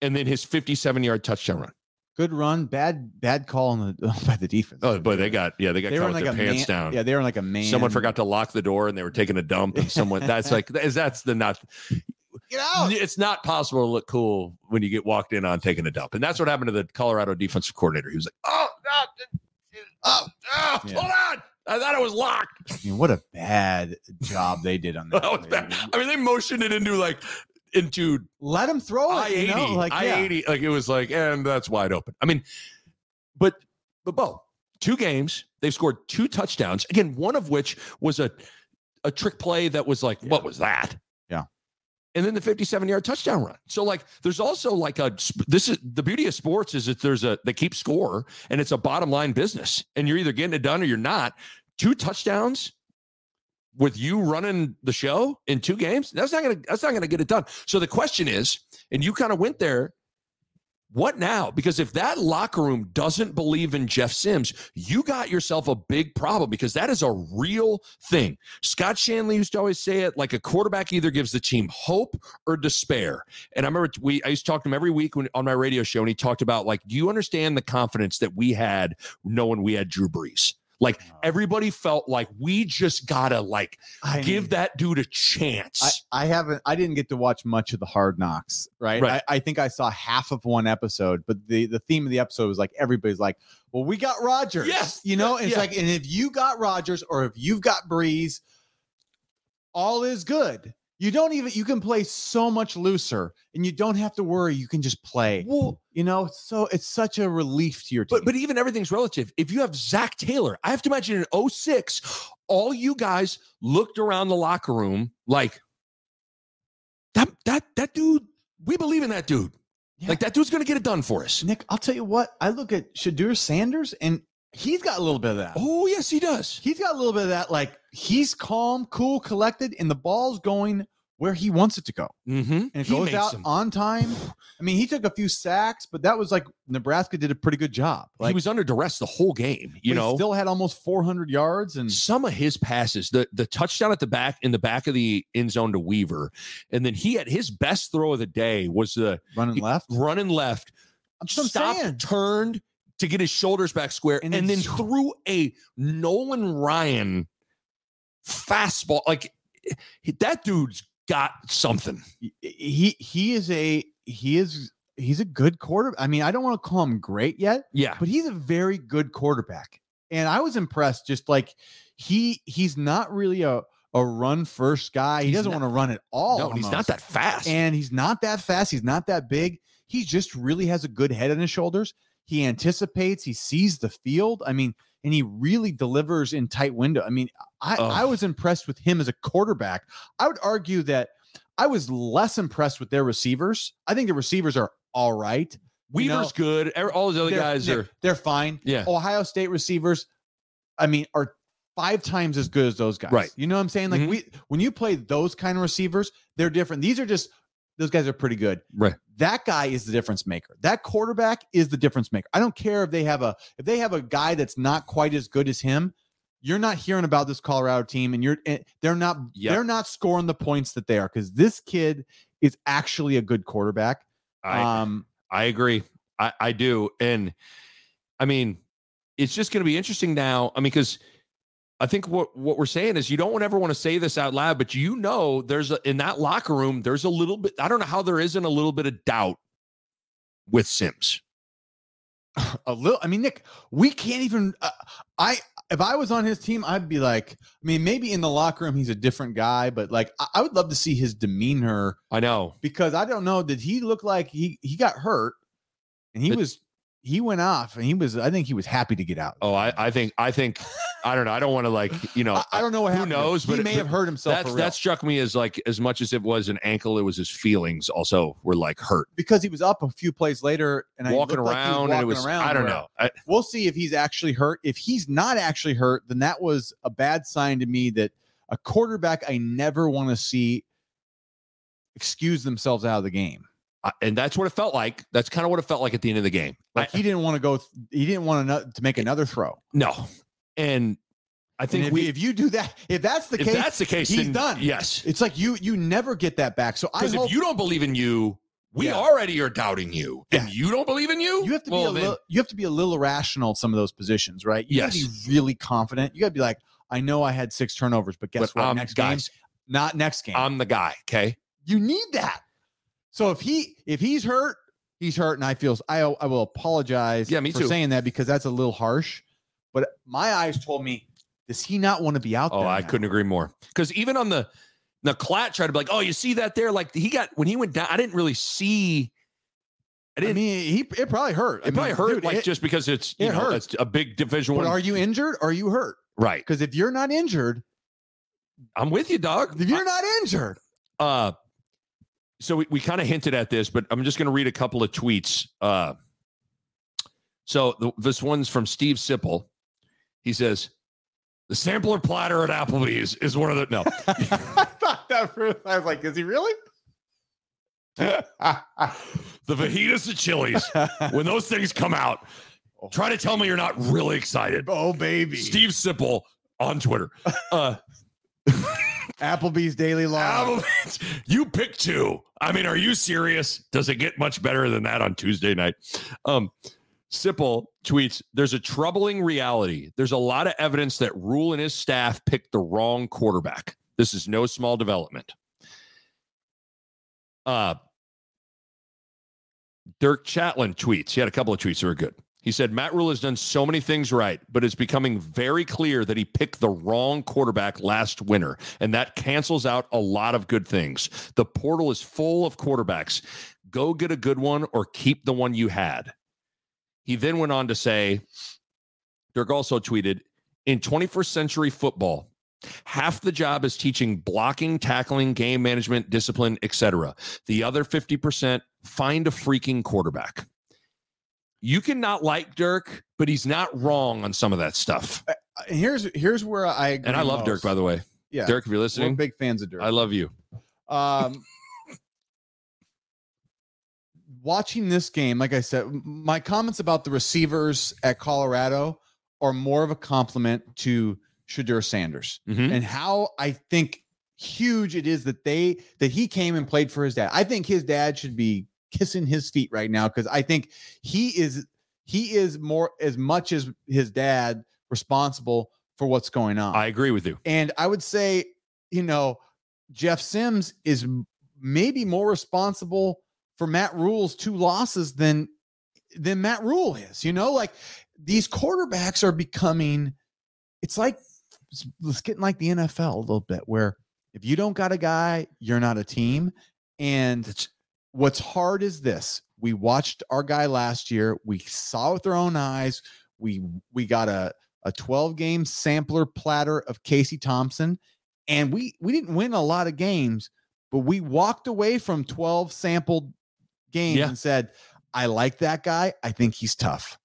and then his 57 yard touchdown run. Good run, bad bad call on the by the defense. Oh, but they got yeah, they got they caught with like their pants man, down. Yeah, they were like a man. Someone forgot to lock the door and they were taking a dump, and someone that's like is that's the not get out. it's not possible to look cool when you get walked in on taking a dump. And that's what happened to the Colorado defensive coordinator. He was like, Oh, no, oh, oh, Yeah. hold on. I thought it was locked. I mean, what a bad job they did on that. That was bad. I mean, they motioned it into like into Let him throw I it. You eighty, know? Like, I yeah. eighty, like it was like, and that's wide open. I mean, but but Bo, two games, they've scored two touchdowns. Again, one of which was a a trick play that was like, what was that? Yeah. And then the 57 yard touchdown run. So like, there's also like a this is the beauty of sports is that there's a they keep score and it's a bottom line business, and you're either getting it done or you're not. Two touchdowns with you running the show in two games that's not gonna that's not gonna get it done. So the question is and you kind of went there what now? Because if that locker room doesn't believe in jeff sims you got yourself a big problem because that is a real thing. Scott shanle used to always say it like a quarterback either gives the team hope or despair. And i remember we i used to talk to him every week when, on my radio show and he talked about like do you understand the confidence that we had knowing we had drew brees like everybody felt like we just gotta like I give mean, that dude a chance. I, I haven't. I didn't get to watch much of the Hard Knocks. Right. Right. I, I think I saw half of one episode, but the the theme of the episode was like everybody's like, "Well, we got Rodgers." Yes. You know, it's like, and if you got Rodgers or if you've got Brees, all is good. You don't even. You can play so much looser, and you don't have to worry. You can just play. well, You know, so it's such a relief to your team. but but even everything's relative. If you have Zac Taylor, I have to imagine in 06, all you guys looked around the locker room like that that that dude. We believe in that dude. Yeah. Like that dude's gonna get it done for us. Nick, I'll tell you what. I look at Shedeur Sanders, and he's got a little bit of that. Oh yes, he does. he's got a little bit of that. Like he's calm, cool, collected, and the ball's going where he wants it to go, Mm-hmm. and it He goes out some- on time. I mean, he took a few sacks, but that was like Nebraska did a pretty good job. Like he was under duress the whole game. You know, still had almost 400 yards, and some of his passes, the the touchdown at the back in the back of the end zone to Weaver, and then he had his best throw of the day was the running he- left. running left, I'm stopped, saying. turned to get his shoulders back square, And and, then then threw a Nolan Ryan fastball. Like that dude's got something. He he is a he is he's a good quarterback. I mean, I don't want to call him great yet, Yeah. but he's a very good quarterback. And I was impressed. Just like he he's not really a a run first guy. He He's doesn't not- want to run at all. no, he's not that fast. and he's not that fast. He's not that big. He just really has a good head on his shoulders. He anticipates. He sees the field. I mean, and he really delivers in tight window. I mean, I. I was impressed with him as a quarterback. I would argue that I was less impressed with their receivers. I think the receivers are all right. Weaver's know, good. All those other guys they're, are. they're fine. Yeah. Ohio State receivers, I mean, are five times as good as those guys. Right. You know what I'm saying? Like Mhm. we when you play those kind of receivers, they're different. These are just those guys are pretty good. Right. That guy is the difference maker. That quarterback is the difference maker. I don't care if they have a if they have a guy that's not quite as good as him. You're not hearing about this Colorado team, and you're and they're not Yep. they're not scoring the points that they are because this kid is actually a good quarterback. I, um, I agree. I, I do. And I mean, it's just going to be interesting now. I mean, because I think what, what we're saying is you don't ever want to say this out loud, but you know, there's a, in that locker room, there's a little bit, I don't know how there isn't a little bit of doubt with Sims. a little. I mean, Nick, we can't even. Uh, I if I was on his team, I'd be like, I mean, maybe in the locker room he's a different guy, but like, I, I would love to see his demeanor I know. because I don't know. Did he look like he he got hurt? And he It- was he went off and he was I think he was happy to get out. Oh, I, I think I think I don't know. I don't want to like you know. I, I don't know what who happened. knows, he but- may but have hurt himself That's that struck me as like as much as it was an ankle, it was his feelings also were like hurt, because he was up a few plays later and I walking looked like he around, and it was around I don't know. I, We'll see if he's actually hurt. If he's not actually hurt, then that was a bad sign to me that a quarterback I never want to see excuse themselves out of the game. And that's what it felt like. That's kind of what it felt like at the end of the game. Like I- he didn't want to go. th- He didn't want to to make another throw. no, and I think if, we. if you do that, if that's the if case, that's the case, he's done. Yes, it's like you you never get that back. So I because if you don't believe in you, we Yeah. already are doubting you, and Yeah. you don't believe in you. you have to Well, be a little, you have to be a little irrational at some of those positions, right? You Yes. gotta be really confident. You got to be like, I know I had six turnovers, but guess but, what? um, next guys, game, not next game. I'm the guy. Okay, you need that. So if he if he's hurt, he's hurt, and I feel I I will apologize. Yeah, me for too. saying that because that's a little harsh. But my eyes told me, does he not want to be out Oh, there? I now? couldn't agree more. Because even on the the Klatt tried to be like, oh, you see that there? Like he got when he went down, I didn't really see. I I didn't. mean, he it probably hurt. it probably hurt, dude, like it- just because it's you it know hurts. a big Division But One. are you injured? Or are you hurt? right? Because if you're not injured, I'm with you, dog. if you're not injured, Uh, so we, we kind of hinted at this, but I'm just going to read a couple of tweets. Uh, so the, this one's from Steve Sipple. He says, "The sampler platter at Applebee's is one of the no." I thought that first. I was like, is he really? the fajitas at Chili's. when those things come out. Try to tell me you're not really excited. oh baby, Steve Sipple on Twitter. Uh, Applebee's daily. Applebee's, you pick two. I mean, are you serious? Does it get much better than that on Tuesday night? Um, Sipple tweets, there's a troubling reality. There's a lot of evidence that Rhule and his staff picked the wrong quarterback. This is no small development. Uh, Dirk Chatelain tweets. He had a couple of tweets that were good. He said, Matt Rhule has done so many things right, but it's becoming very clear that he picked the wrong quarterback last winter, and that cancels out a lot of good things. The portal is full of quarterbacks. Go get a good one or keep the one you had. He then went on to say, Dirk also tweeted, in 21st century football, half the job is teaching blocking, tackling, game management, discipline, etc. The other 50%, find a freaking quarterback. You cannot like Dirk, but he's not wrong on some of that stuff. And here's here's where I agree And I love Dirk, by the way. Yeah, Dirk, if you're listening, we're big fans of Dirk. I love you. Um, watching this game, like I said, my comments about the receivers at Colorado are more of a compliment to Shedeur Sanders Mhm. and how I think huge it is that they that he came and played for his dad. I think his dad should be kissing his feet right now because I think he is he is more as much as his dad responsible for what's going on. I agree with you. And I would say, you know, Jeff Sims is maybe more responsible for Matt Rhule's two losses than than Matt Rhule is. You know, like these quarterbacks are becoming. It's like it's it's getting like the NFL a little bit, where if you don't got a guy, you're not a team. And It's- what's hard is this: we watched our guy last year. We saw with our own eyes. We we got a a 12 game sampler platter of Casey Thompson, and we we didn't win a lot of games, but we walked away from 12 sampled games Yeah. and said, "I like that guy. I think he's tough.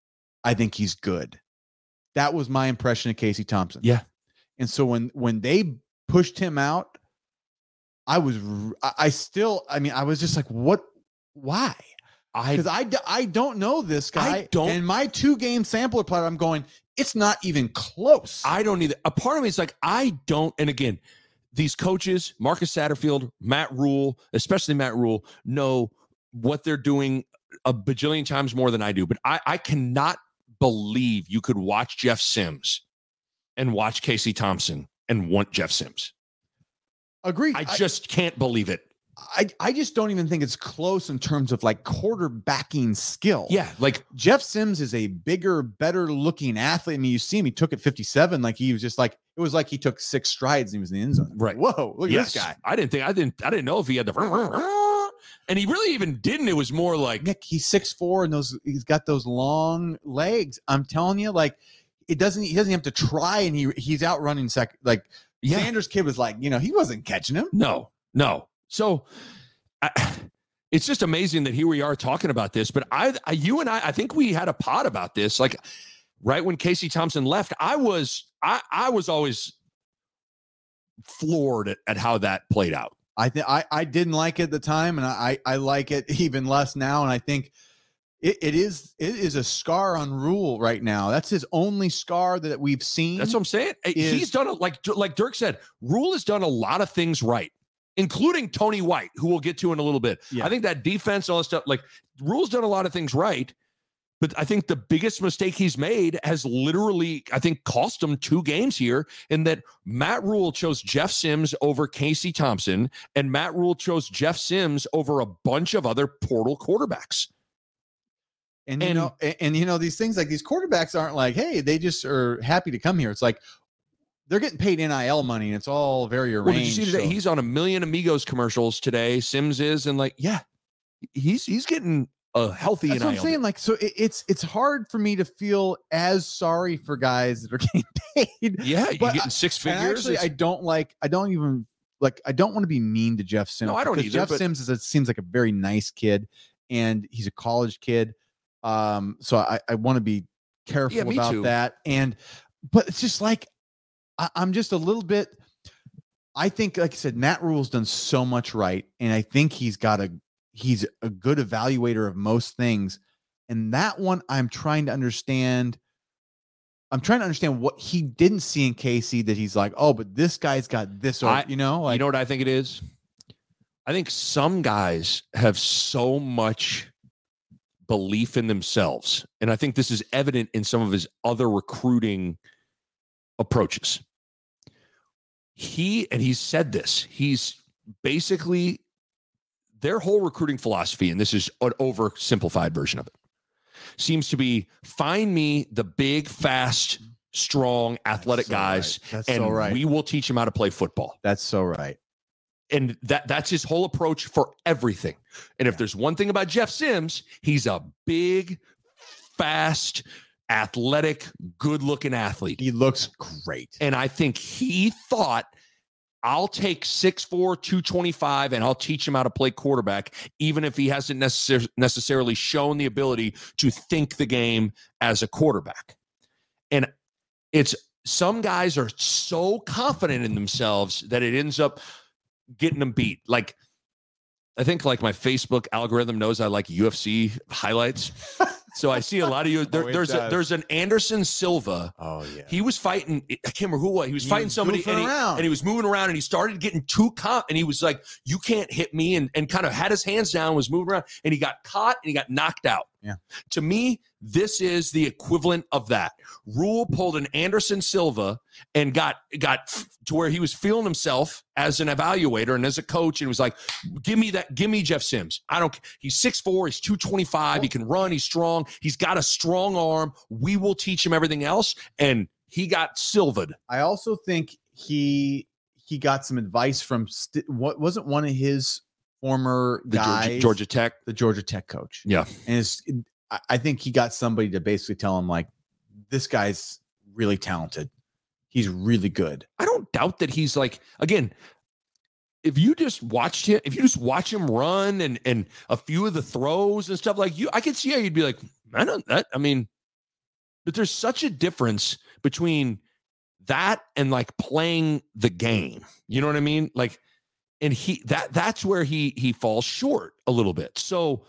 I think he's good." That was my impression of Casey Thompson. Yeah. And so when when they pushed him out, I was I still I mean I was just like, "What? Why?" I because I I don't know this guy. don't- And my two game sampler platter, I'm going, it's not even close. I don't either. A part of me is like, I don't. And again, these coaches, Marcus Satterfield, Matt Rhule, especially Matt Rhule, know what they're doing a bajillion times more than I do. But I, I cannot believe you could watch Jeff Sims and watch Casey Thompson and want Jeff Sims. Agreed. I just can't believe it. I, I just don't even think it's close in terms of like quarterbacking skill. Yeah, like Jeff Sims is a bigger, better looking athlete. I mean, you see him, he took it 57. Like he was just like, it was like he took six strides and he was in the end zone. Right. Whoa, look yes, at this guy. I didn't think I didn't I didn't know if he had the and he really even didn't. It was more like Nick, he's six four and those he's got those long legs. I'm telling you, like it doesn't he doesn't have to try and he he's out running sec like yeah, Sanders kid was like, you know, he wasn't catching him. no, no. So I, it's just amazing that here we are talking about this. But I, I, you and I, I think we had a pod about this. Like right when Casey Thompson left, I was, I, I was always floored at, at how that played out. I think I I didn't like it at the time, and I I like it even less now. And I think it, it is it is a scar on Rhule right now. That's his only scar that we've seen. That's what I'm saying. Eh, He's done a, like like Dirk said. Rhule has done a lot of things right, including Tony White, who we'll get to in a little bit. Yeah. I think that defense, all that stuff, like Rhule's done a lot of things right. But I think the biggest mistake he's made has literally, I think, cost him two games here. In that Matt Rhule chose Jeff Sims over Casey Thompson, and Matt Rhule chose Jeff Sims over a bunch of other portal quarterbacks. And you know and, and you know these things like these quarterbacks aren't like hey they just are happy to come here. It's like they're getting paid nil money and it's all very arranged. Well, did you see today? so- He's on a million Amigos commercials today. Sims is, and like, yeah, he's he's getting a healthy. That's what I'm NIL saying. Like, so it, it's it's hard for me to feel as sorry for guys that are getting paid. Yeah, you're getting six And figures. actually, It's- I don't like. I don't even like. I don't want to be mean to Jeff Sims. No, I don't either, Jeff Sims is a, seems like a very nice kid, and he's a college kid. Um, so I, I want to be careful me about too. that. And but it's just like I, I'm just a little bit. I think, like I said, Matt Rhule's done so much right, and I think he's got a he's a good evaluator of most things. And that one, I'm trying to understand. I'm trying to understand what he didn't see in Casey that he's like, oh, but this guy's got this, or I- you know, like you know what I think it is? I think some guys have so much belief in themselves. And I think this is evident in some of his other recruiting approaches. He, and he's said this, he's basically their whole recruiting philosophy, and this is an oversimplified version of it, seems to be find me the big, fast, strong, athletic so right. guys, That's and so right. we will teach them how to play football that's so right. And that that's his whole approach for everything. And if there's one thing about Jeff Sims, he's a big, fast, athletic, good-looking athlete. He looks great. And I think he thought I'll take 6'4, 225, and I'll teach him how to play quarterback, even if he hasn't necessar- necessarily shown the ability to think the game as a quarterback. And it's some guys are so confident in themselves that it ends up getting them beat. Like, I think like my Facebook algorithm knows I like UFC highlights. so I see a lot of you. There, Oh, there's a, there's an Anderson Silva Oh yeah. he was fighting. I can't remember who was. He was He fighting was somebody, and he, and he was moving around, and he started getting too caught, and he was like, "You can't hit me," and and kind of had his hands down, was moving around, and he got caught, and he got knocked out. Yeah. To me, this is the equivalent of that. Rhule pulled an Anderson Silva and got got to where he was feeling himself as an evaluator and as a coach, and was like, "Give me that. Give me Jeff Sims. I don't. He's 6'4", He's two twenty five. He oh. can run. He's strong. He's got a strong arm. We will teach him everything else." And he got silvered. I also think he he got some advice from st- what wasn't one of his former The guys, Georgia, Georgia Tech. the Georgia Tech coach. Yeah. and I think he got somebody to basically tell him like, this guy's really talented. He's really good. I don't doubt that he's like again. If you just watched him, if you just watch him run and and a few of the throws and stuff like you, I could see how you'd be like, I don't that. I mean, but there's such a difference between that and like playing the game. You know what I mean? Like, and he that that's where he he falls short a little bit. So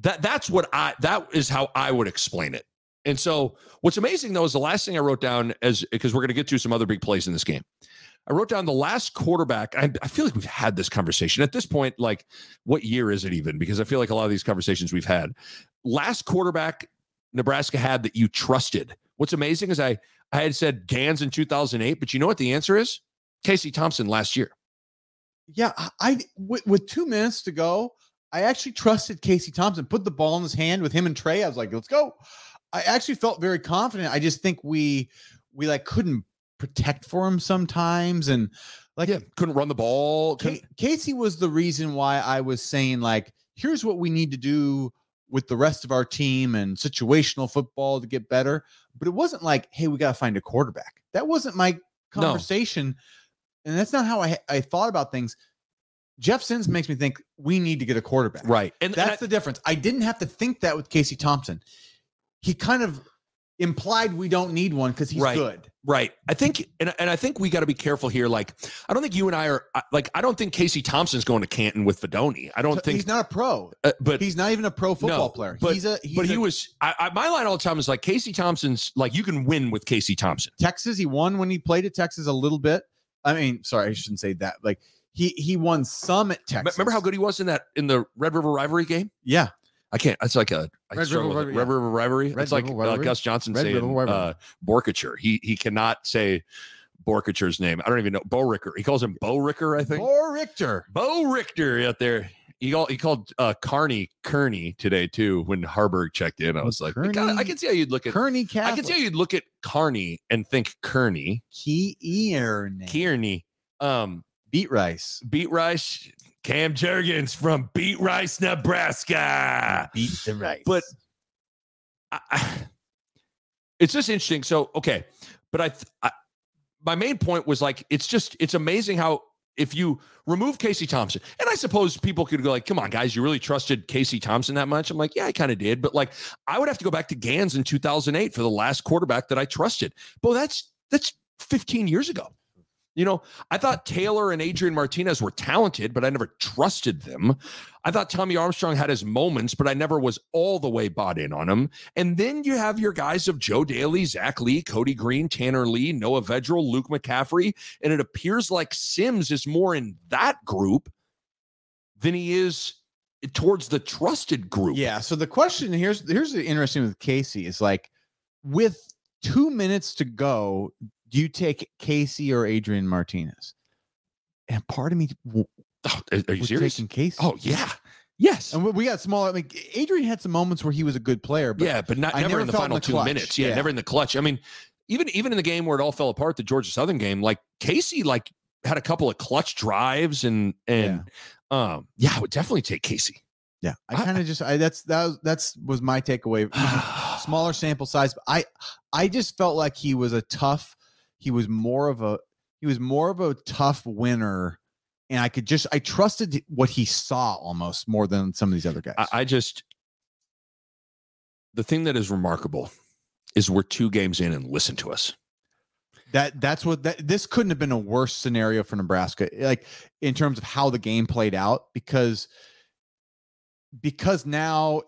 that that's what I that is how I would explain it. And so what's amazing though is the last thing I wrote down as because we're going to get to some other big plays in this game. I wrote down the last quarterback. I, I feel like we've had this conversation at this point. Like, what year is it even? Because I feel like a lot of these conversations we've had. Last quarterback Nebraska had that you trusted. What's amazing is I I had said Ganz in 2008, but you know what the answer is? Casey Thompson last year. Yeah, I, with two minutes to go, I actually trusted Casey Thompson. Put the ball in his hand with him and Trey. I was like, let's go. I actually felt very confident. I just think we we like couldn't protect for him sometimes, and Like yeah, couldn't run the ball. Couldn't- Casey was the reason why I was saying like, here's what we need to do with the rest of our team and situational football to get better. But it wasn't like, hey, we got to find a quarterback. That wasn't my No. conversation, and that's not how I I thought about things. Jeff Sims makes me think we need to get a quarterback. Right, and, and That's I- the difference. I didn't have to think that with Casey Thompson. He kind of implied we don't need one because he's Right. good. Right. I think, and, and I think we got to be careful here. Like, I don't think you and I are like, I don't think Casey Thompson's going to Canton with Fidone. I don't think, he's not a pro. uh, but He's not even a pro football No, player. but- he's a he's but he a- was. I, I, my line all the time is like Casey Thompson's like you can win with Casey Thompson. Texas. He won when he played at Texas a little bit. I mean, sorry, I shouldn't say that. Like he he won some at Texas. Remember how good he was in that in the Red River rivalry game? Yeah, I can't. It's like a I Red River with it. Red River rivalry. Red it's like River uh. Gus Johnson Red saying River uh, Borkature. He he cannot say Borkature's name. I don't even know Bo Ricker. He calls him Bo Ricker. I think. Bo Richter. Bo Richter out there. He called, he called uh, Carney Kearney today too when Haarberg checked in. I was like, Kearney- God, I can see how you'd look at. Kearney I can see how you'd look at Carney and think Kearney, Kearney. Kearney, um, Beat Rice. Beat Rice, Cam Jurgens from Beat Rice, Nebraska. Beat the Rice. But I, I- it's just interesting. So okay, but I, I, my main point was like, it's just it's amazing how if you remove Casey Thompson, and I suppose people could go like, come on, guys, you really trusted Casey Thompson that much? I'm like, yeah, I kind of did, but like, I would have to go back to Ganz in 2008 for the last quarterback that I trusted. But that's that's 15 years ago. You know, I thought Taylor and Adrian Martinez were talented, but I never trusted them. I thought Tommy Armstrong had his moments, but I never was all the way bought in on him. And then you have your guys of Joe Dailey, Zac Lee, Cody Green, Tanner Lee, Noah Vedral, Luke McCaffrey. And it appears like Sims is more in that group than he is towards the trusted group. Yeah. So the question here's here's the interesting with Casey is like with two minutes to go, do you take Casey or Adrian Martinez? And part of me w- Oh, are are you serious? taking Casey. Oh, yeah. Yes. And we- got smaller. I mean, Adrian had some moments where he was a good player, but yeah, but not I never, never in the felt in final the two clutch. minutes. Yeah, Yeah. never in the clutch. I mean, even even in the game where it all fell apart, the Georgia Southern game, like Casey, like had a couple of clutch drives and and um yeah, I would definitely take Casey. yeah, I I- kind of just I that's that was that's was my takeaway. Smaller sample size, but I I just felt like he was a tough. He was more of a he was more of a tough winner, and I could just I trusted what he saw almost more than some of these other guys. I, I just the thing that is remarkable is we're two games in and listen to us. that that's what that this couldn't have been a worse scenario for Nebraska like in terms of how the game played out because because now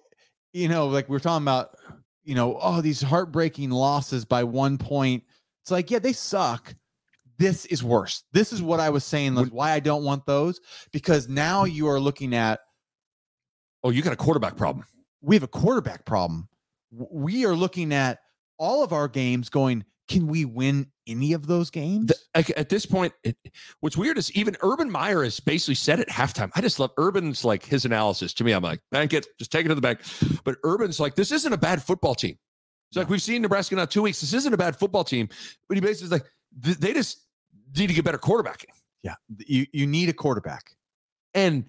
you know like we are talking about you know oh these heartbreaking losses by one point it's like yeah they suck this is worse this is what I was saying like why I don't want those because now you are looking at Oh, you got a quarterback problem. we have a quarterback problem. We are looking at all of our games going, can we win any of those games? The- at this point, it, what's weird is even Urban Meyer has basically said at halftime. I just love Urban's like his analysis. To me, I'm like, bank it, just take it to the bank. But Urban's like, this isn't a bad football team. It's like we've seen Nebraska now two weeks. This isn't a bad football team. But he basically is like, they just need to get better quarterbacking. yeah, you you need a quarterback. And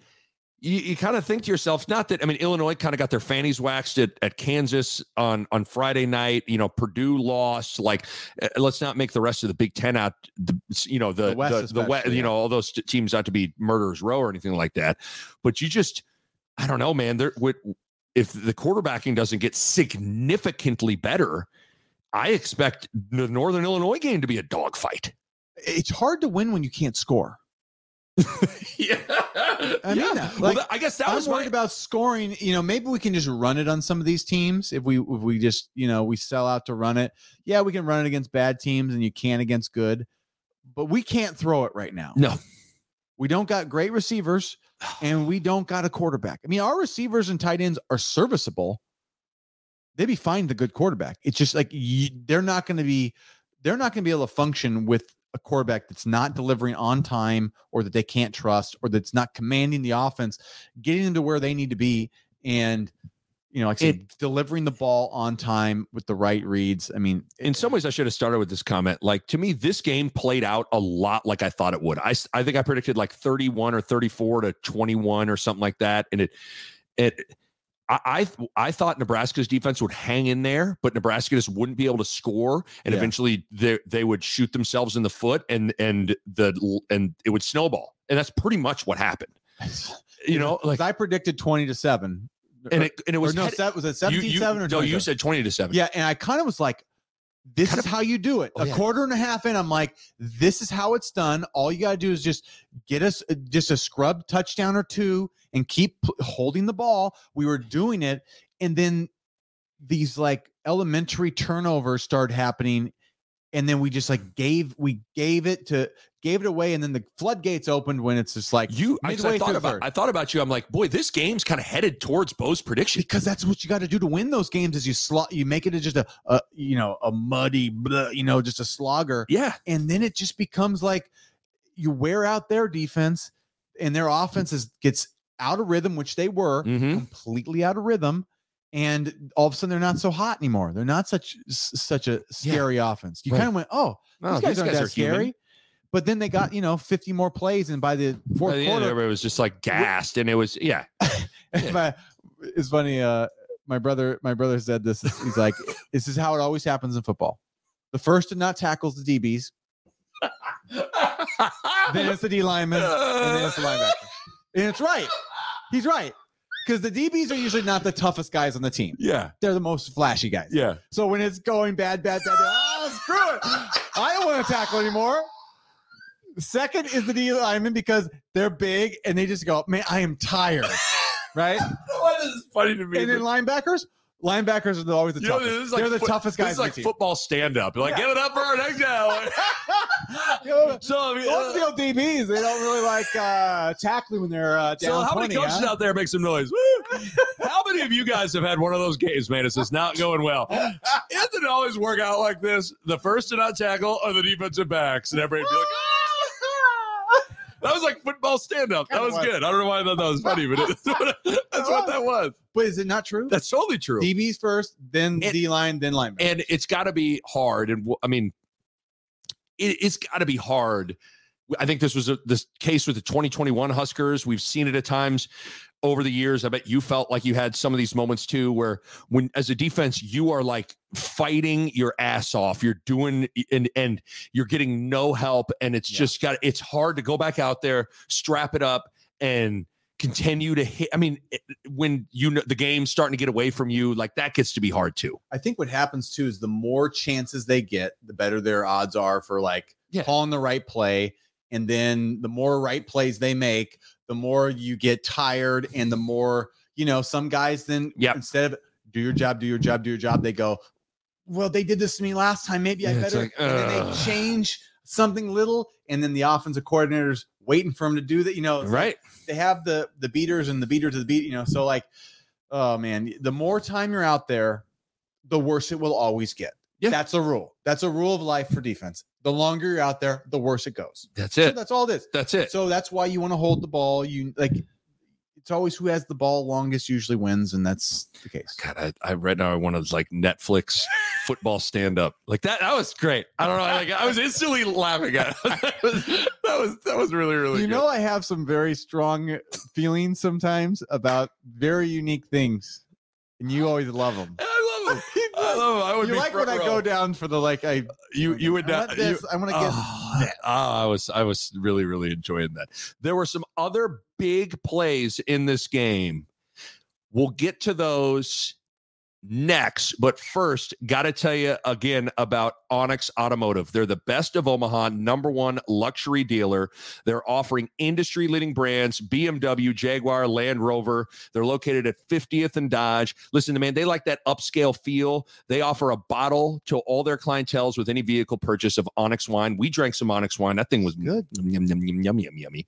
you, you kind of think to yourself, not that I mean, Illinois kind of got their fannies waxed at, at Kansas on on Friday night. You know, Purdue lost. Like, uh, let's not make the rest of the Big Ten out. The you know the The West the, the West, you know all those teams not to be murderers row or anything like that. But you just, I don't know, man. There, with, if the quarterbacking doesn't get significantly better, I expect the Northern Illinois game to be a dogfight. It's hard to win when you can't score. yeah, I mean that. well, Like, that- I guess that I'm was worried my, about scoring. You know, maybe we can just run it on some of these teams. If we if we just you know we sell out to run it, yeah, we can run it against bad teams, and you can against good, but we can't throw it right now. no. We don't got great receivers, and we don't got a quarterback. I mean, our receivers and tight ends are serviceable. They'd be fine with a good quarterback. It's just like you, they're not going to be, they're not going to be able to function with a quarterback that's not delivering on time, or that they can't trust, or that's not commanding the offense, getting them to where they need to be. And you know, like I said, delivering the ball on time with the right reads. I mean, eh, in some ways, I should have started with this comment. Like to me, this game played out a lot like I thought it would. I, I think I predicted like 31 or 34 to 21 or something like that. And it, it, I, I, I thought Nebraska's defense would hang in there, but Nebraska just wouldn't be able to score, and Yeah. eventually they they would shoot themselves in the foot, and and the and it would snowball, and that's pretty much what happened. You know, like I predicted 20 to 7. And it and it was no, head- set, was it you, 17 you, 7 or no, you said twenty to seven. Yeah, and I kind of was like, this Kind is of- how you do it. Oh, a yeah. quarter and a half in, I'm like, this is how it's done. All you got to do is just get us uh, just a scrub touchdown or two and keep holding the ball. We were doing it. And then these like elementary turnovers started happening. And then we just like gave, we gave it to, gave it away. And then the floodgates opened when it's just like, You, I, thought about, third. I thought about you. I'm like, boy, this game's kind of headed towards Bo's prediction. because that's what you got to do to win those games is you slot you make it just a, a you know a muddy blah, you know just a slogger Yeah, and then it just becomes like you wear out their defense and their offense is, gets out of rhythm which they were Mhm. completely out of rhythm and all of a sudden they're not so hot anymore they're not such such a scary offense you Right. kind of went oh No, these guys aren't that human. scary but then they got you know 50 more plays and by the fourth By the quarter everybody was just like gassed, and it was yeah. It's funny. Uh, my brother, my brother said this. He's like, "This is how it always happens in football. The first to not tackles the DBs, then it's the D lineman, and then it's the linebacker." And it's right. He's right because the DBs are usually not the toughest guys on the team. yeah, They're the most flashy guys. yeah. So when it's going bad, bad, bad, bad oh, screw it. I don't want to tackle anymore. Second is the D lineman because they're big and they just go, man, I am tired. Right? What is funny to me? And then linebackers, linebackers are always the You know, toughest. like They're the foot- toughest This guys is like football stand up. Like, Yeah. give it up for our next guy. You so, I mean, uh, field DBs, they don't really like uh, tackling when they're uh, so how 20. many coaches huh? out there make some noise? How many of you guys have had one of those games, man? It's just not going well. Doesn't it always work out like this? The first to not tackle are the defensive backs, and everybody be like, "Ah!" That was like football stand up. That was was. good. I don't know why I thought that was funny, but it, that's what that was. But is it not true? That's totally true. DBs first, then And- D line, then linebacker. and it's got to be hard. And I mean, it, it's got to be hard. I think this was a, this case with the 2021 Huskers. We've seen it at times over the years. I bet you felt like you had some of these moments too, where when as a defense you are like fighting your ass off. You're doing and and you're getting no help, and it's Yeah. just got. It's hard to go back out there, strap it up, and continue to hit. I mean, it, when you know the game's starting to get away from you, like that gets to be hard too. I think what happens too is the more chances they get, the better their odds are for like Yeah. calling the right play. And then the more right plays they make, the more you get tired and the more, you know, some guys then Yep. instead of do your job, do your job, do your job, they go, Well, they did this to me last time. Maybe I Yeah, better. like, and then they change something little, and then the offensive coordinator's waiting for them to do that. You know, it's like Right. they have the the beaters and the beaters to the beat, you know. So like, oh man, the more time you're out there, the worse it will always get. Yeah. That's a rule. That's a rule of life for defense. The longer you're out there, the worse it goes. That's So it. that's all it is. That's it. So that's why you want to hold the ball. You like it's always who has the ball longest usually wins, and that's the case. God, I, I read now I want to like Netflix football stand up like that. That was great. I don't know. I, like, I was instantly laughing at it. that, was, that was that was really really. you good. know, I have some very strong feelings sometimes about very unique things, and you always love them. I love it. I love it. I would you like when I go down for the like I uh, You you would not. you- I want to get oh, I was I was really really enjoying that. There were some other big plays in this game. We'll get to those next, but first, got to tell you again about Onyx Automotive. They're the best of Omaha, number one luxury dealer. They're offering industry leading brands BMW, Jaguar, Land Rover. They're located at 50th and Dodge. Listen to man, they like that upscale feel. They offer a bottle to all their clientels with any vehicle purchase of Onyx wine. We drank some Onyx wine. That thing was Good. Yum, yum, yum, yum, yum, yummy.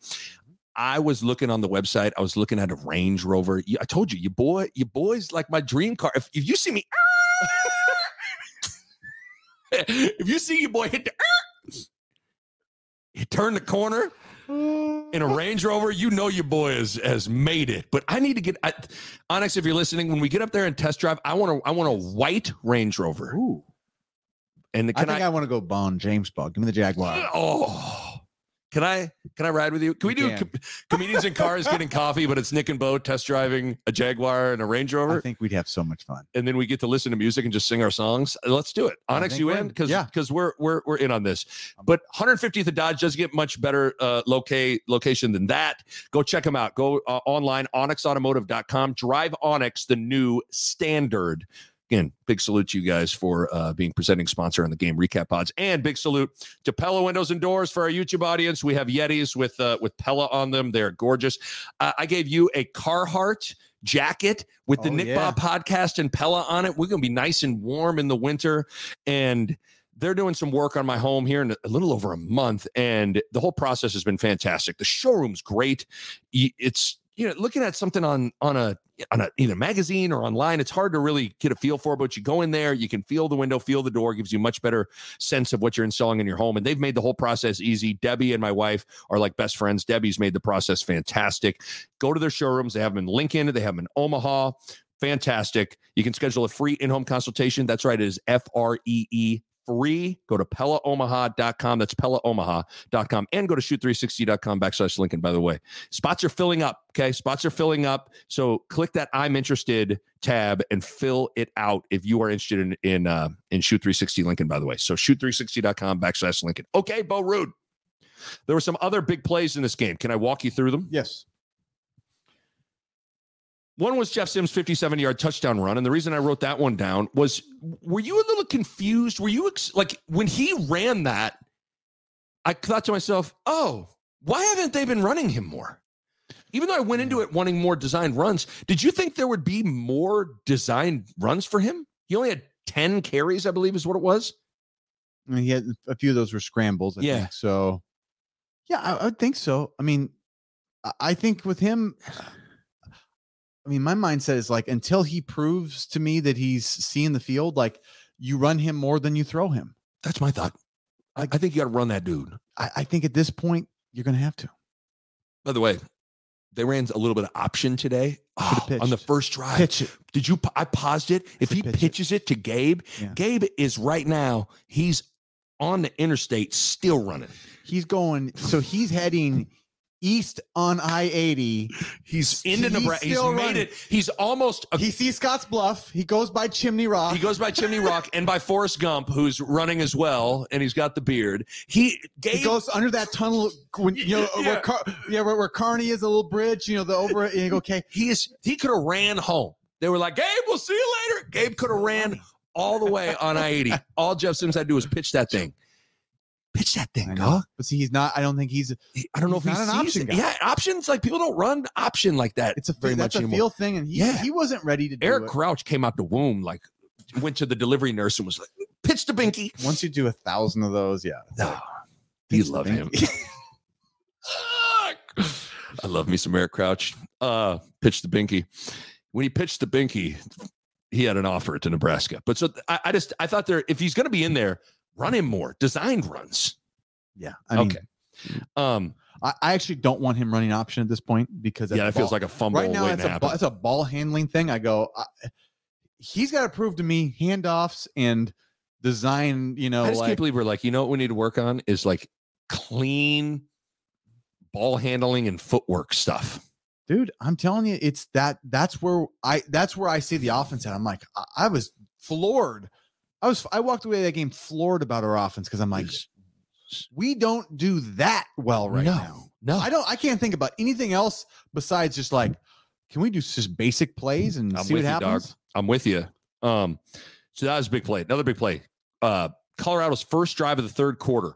I was looking on the website. I was looking at a Range Rover. I told you, you boy, you boys like my dream car. If, if you see me, if you see your boy hit the, he turned the corner, in a Range Rover, you know your boy has has made it. But I need to get I, Onyx. If you're listening, when we get up there and test drive, I want to I want a white Range Rover. Ooh. And I can think I? I, want to go Bond James Bond. Give me the Jaguar. oh, can I? Can I ride with you? Can we do can. com- comedians in cars getting coffee, but it's Nick and Bo test driving a Jaguar and a Range Rover? I think we'd have so much fun. and then we get to listen to music and just sing our songs. Let's do it. Onyx, you in? Because Yeah. because we're we're we're in on this. But 150th of Dodge does get much better uh, locate location than that. Go check them out. Go uh, online, onyxautomotive.com. Drive Onyx, the new standard. Again, big salute to you guys for uh, being presenting sponsor on the game recap pods, and big salute to Pella Windows and Doors for our YouTube audience. We have Yetis with uh, with Pella on them; they're gorgeous. Uh, I gave you a Carhartt jacket with the Oh, Nick yeah. Bob podcast and Pella on it. We're gonna be nice and warm in the winter, and they're doing some work on my home here in a little over a month, and the whole process has been fantastic. The showroom's great. It's you know looking at something on on a on a either magazine or online, it's hard to really get a feel for. But you go in there, you can feel the window, feel the door, gives you much better sense of what you're installing in your home. And they've made the whole process easy. Debbie and my wife are like best friends. Debbie's made the process fantastic. Go to their showrooms. They have them in Lincoln. They have them in Omaha. Fantastic. You can schedule a free in-home consultation. That's right. It is F R E E free. Go to PellaOmaha.com. That's PellaOmaha.com. And go to shoot360.com backslash Lincoln, by the way. Spots are filling up. Okay. Spots are filling up. So click that I'm interested tab and fill it out if you are interested in in uh in Shoot 360 Lincoln, by the way. So shoot360.com backslash Lincoln. Okay, Bo Ruud. There were some other big plays in this game. Can I walk you through them? Yes. One was Jeff Sims' 57 yard touchdown run. And the reason I wrote that one down was were you a little confused? Were you ex- like when he ran that? I thought to myself, oh, why haven't they been running him more? Even though I went into it wanting more designed runs, did you think there would be more designed runs for him? He only had 10 carries, I believe, is what it was. I mean, he had a few of those were scrambles. I Yeah. think. So, yeah, I, I would think so. I mean, I- I think with him, I mean, my mindset is like until he proves to me that he's seeing the field, like you run him more than you throw him. That's my thought. I, Like- I think you got to run that dude. I, I think at this point you're going to have to. By the way, they ran a little bit of option today Oh, on the first drive. Pitch it. Did you? I paused it. If he pitch it. pitches it to Gabe, Yeah. Gabe is right now. He's on the interstate, still running. He's going. So he's heading east on I eighty. He's into He's Nebraska. He's made running. it. He's almost. A, He sees Scotts Bluff. He goes by Chimney Rock. he goes by Chimney Rock and by Forrest Gump, who's running as well, and he's got the beard. He. He goes under that tunnel when you know Yeah. where Car- yeah where, where Kearney is a little bridge. You know the over. And you go okay. he is. He could have ran home. They were like, Gabe, we'll see you later. Gabe could have ran all the way on I eighty. All Jeff Sims had to do was pitch that thing. Pitch that thing, dog. But see, he's not. I don't think he's. He- I don't know if he's not an option guy. Yeah, options like people don't run option like that. It's a very much a anymore. feel thing, and he Yeah. he wasn't ready to do it. Eric. Crouch came out the womb like went to the delivery nurse and was like, pitch to Binky. Once you do a thousand of those, yeah. No, like, you love him. I love me some Eric Crouch. Uh, pitch to Binky. When he pitched to Binky, he had an offer to Nebraska. But so I, I just I thought there if he's going to be in there, run him more designed runs. yeah. I mean, okay. Um. I, I actually don't want him running option at this point because Yeah, that feels like a fumble right now it's a ball, it's a ball handling thing. I go. I, he's got to prove to me handoffs and design. You know, I just like can't believe we're like, you know what we need to work on is like clean ball handling and footwork stuff. dude i'm telling you it's that that's where i that's where i see the offense at i'm like i, I was floored i was i walked away that game floored about our offense because i'm like we don't do that well right no, now no. i don't i can't think about anything else besides just like can we do just basic plays and I'm see what with you, dog. happens I'm with you. Um, so that was a big play. Another big play. Uh, Colorado's first drive of the third quarter.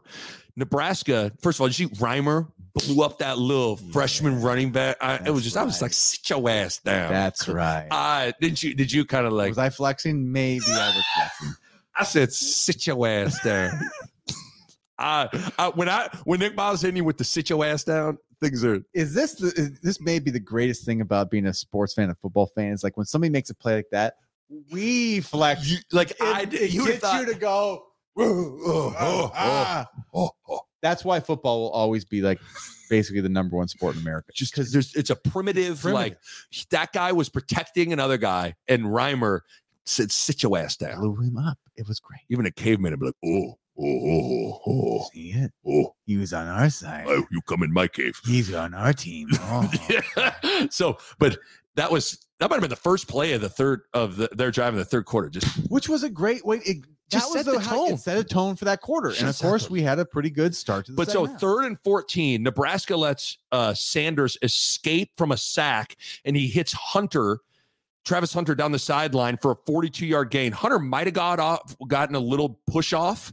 Nebraska, first of all, did you see Reimer blew up that little freshman running back? I, it was just, I was like, sit your ass down. that's right Uh, didn't you, did you kind of like, was i flexing maybe i was flexing I said, sit your ass down. I, I, when I, when Nick Miles hitting you with the sit your ass down, things are, is this the is- this may be the greatest thing about being a sports fan, a football fan is like when somebody makes a play like that, we flex. you, like, It, I, you gets thought, you to go. oh, oh, ah, oh, oh. That's why football will always be like basically the number one sport in America. just because there's it's a primitive, Primitive. like that guy was protecting another guy, and Reimer said, "Sit your ass down." blew him up. It was great. Even a caveman would be like, "Oh, oh, oh, oh, See it? oh, He was on our side. oh, you come in my cave." He's on our team. Oh. Yeah. So, but that was that might have been the first play of the third of the, their drive in the third quarter. Just Which was a great way. It, Just set the it tone. set a tone for that quarter. and of course, we had a pretty good start to the But so half. third and 14, Nebraska lets uh, Sanders escape from a sack and he hits Hunter, Travis Hunter down the sideline for a 42 yard gain. Hunter might have got off, gotten a little push off,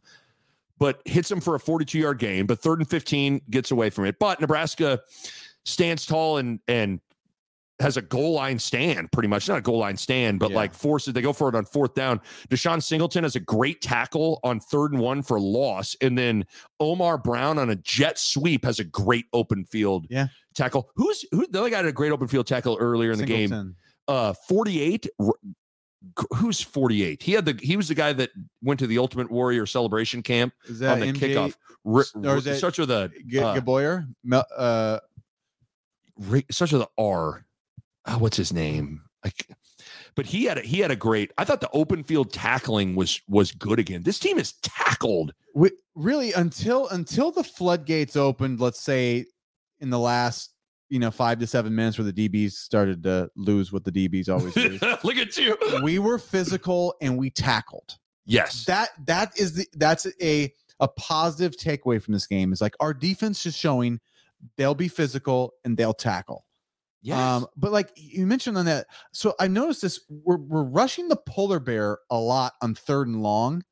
but hits him for a 42 yard gain. But third and 15 gets away from it. But Nebraska stands tall and, and, has a goal line stand, pretty much not a goal line stand, but Yeah. like forces. They go for it on fourth down. DeShon Singleton has a great tackle on third and one for loss, and then Omar Brown on a jet sweep has a great open field Yeah. tackle. Who's who? The other guy had a great open field tackle earlier in the game. Uh, forty-eight. Who's forty-eight? He had the. He was the guy that went to the Ultimate Warrior celebration camp on the MJ kickoff. R- or is r- starts with a G- uh, Gaboyer? Mel- uh, Ra- starts with an R. Oh, what's his name? Like, but he had a, he had a great. I thought the open field tackling was was good again. This team is tackled. we, really until until the floodgates opened. Let's say in the last you know five to seven minutes where the DBs started to lose what the DBs always do. Look at you. we were physical and we tackled. Yes. That that is the that's a a positive takeaway from this game. Is like our defense is showing they'll be physical and they'll tackle. yes. Um, but like you mentioned on that, so I noticed this. We're we're rushing the polar bear a lot on third and long.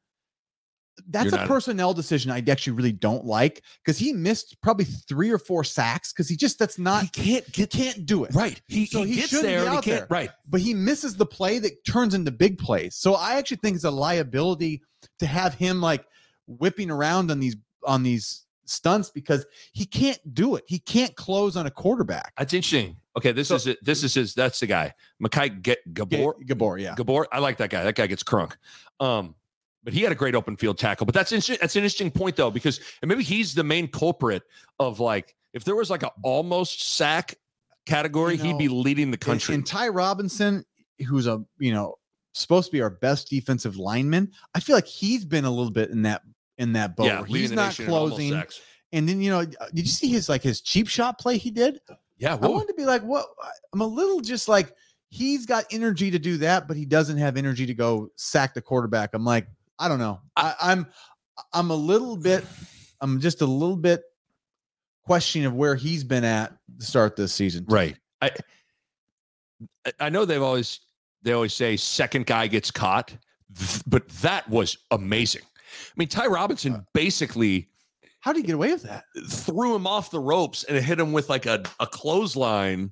That's You're a personnel decision I actually really don't like because he missed probably three or four sacks because he just that's not he can't he get can't do it. right. He, So he, he gets there he out can't. there. Right. But he misses the play that turns into big plays. So I actually think it's a liability to have him like whipping around on these on these stunts because he can't do it. He can't close on a quarterback. That's interesting. Okay, this So- is it. This is his. That's the guy. Makai Ge- Gabor. Ga- Gabor, yeah. Gabor. I like that guy. That guy gets crunk. Um, but he had a great open field tackle. But that's interesting. That's an interesting point though, because and maybe he's the main culprit of like if there was like a almost sack category, You he'd be leading the country. And, Ty Robinson, who's a you know supposed to be our best defensive lineman, I feel like he's been a little bit in that in that boat. yeah, where he's not nation in almost closing. And then you know, uh, did you see his like his cheap shot play he did? Yeah, I what, wanted to be like, what? I'm a little just like he's got energy to do that, but he doesn't have energy to go sack the quarterback. I'm like, I don't know. I, I'm I'm a little bit, I'm just a little bit questioning of where he's been at to start this season. right. I I- know they've always they always say second guy gets caught, but that was amazing. I mean, Ty Robinson Uh, basically How did he get away with that? threw him off the ropes and hit him with like a, a clothesline.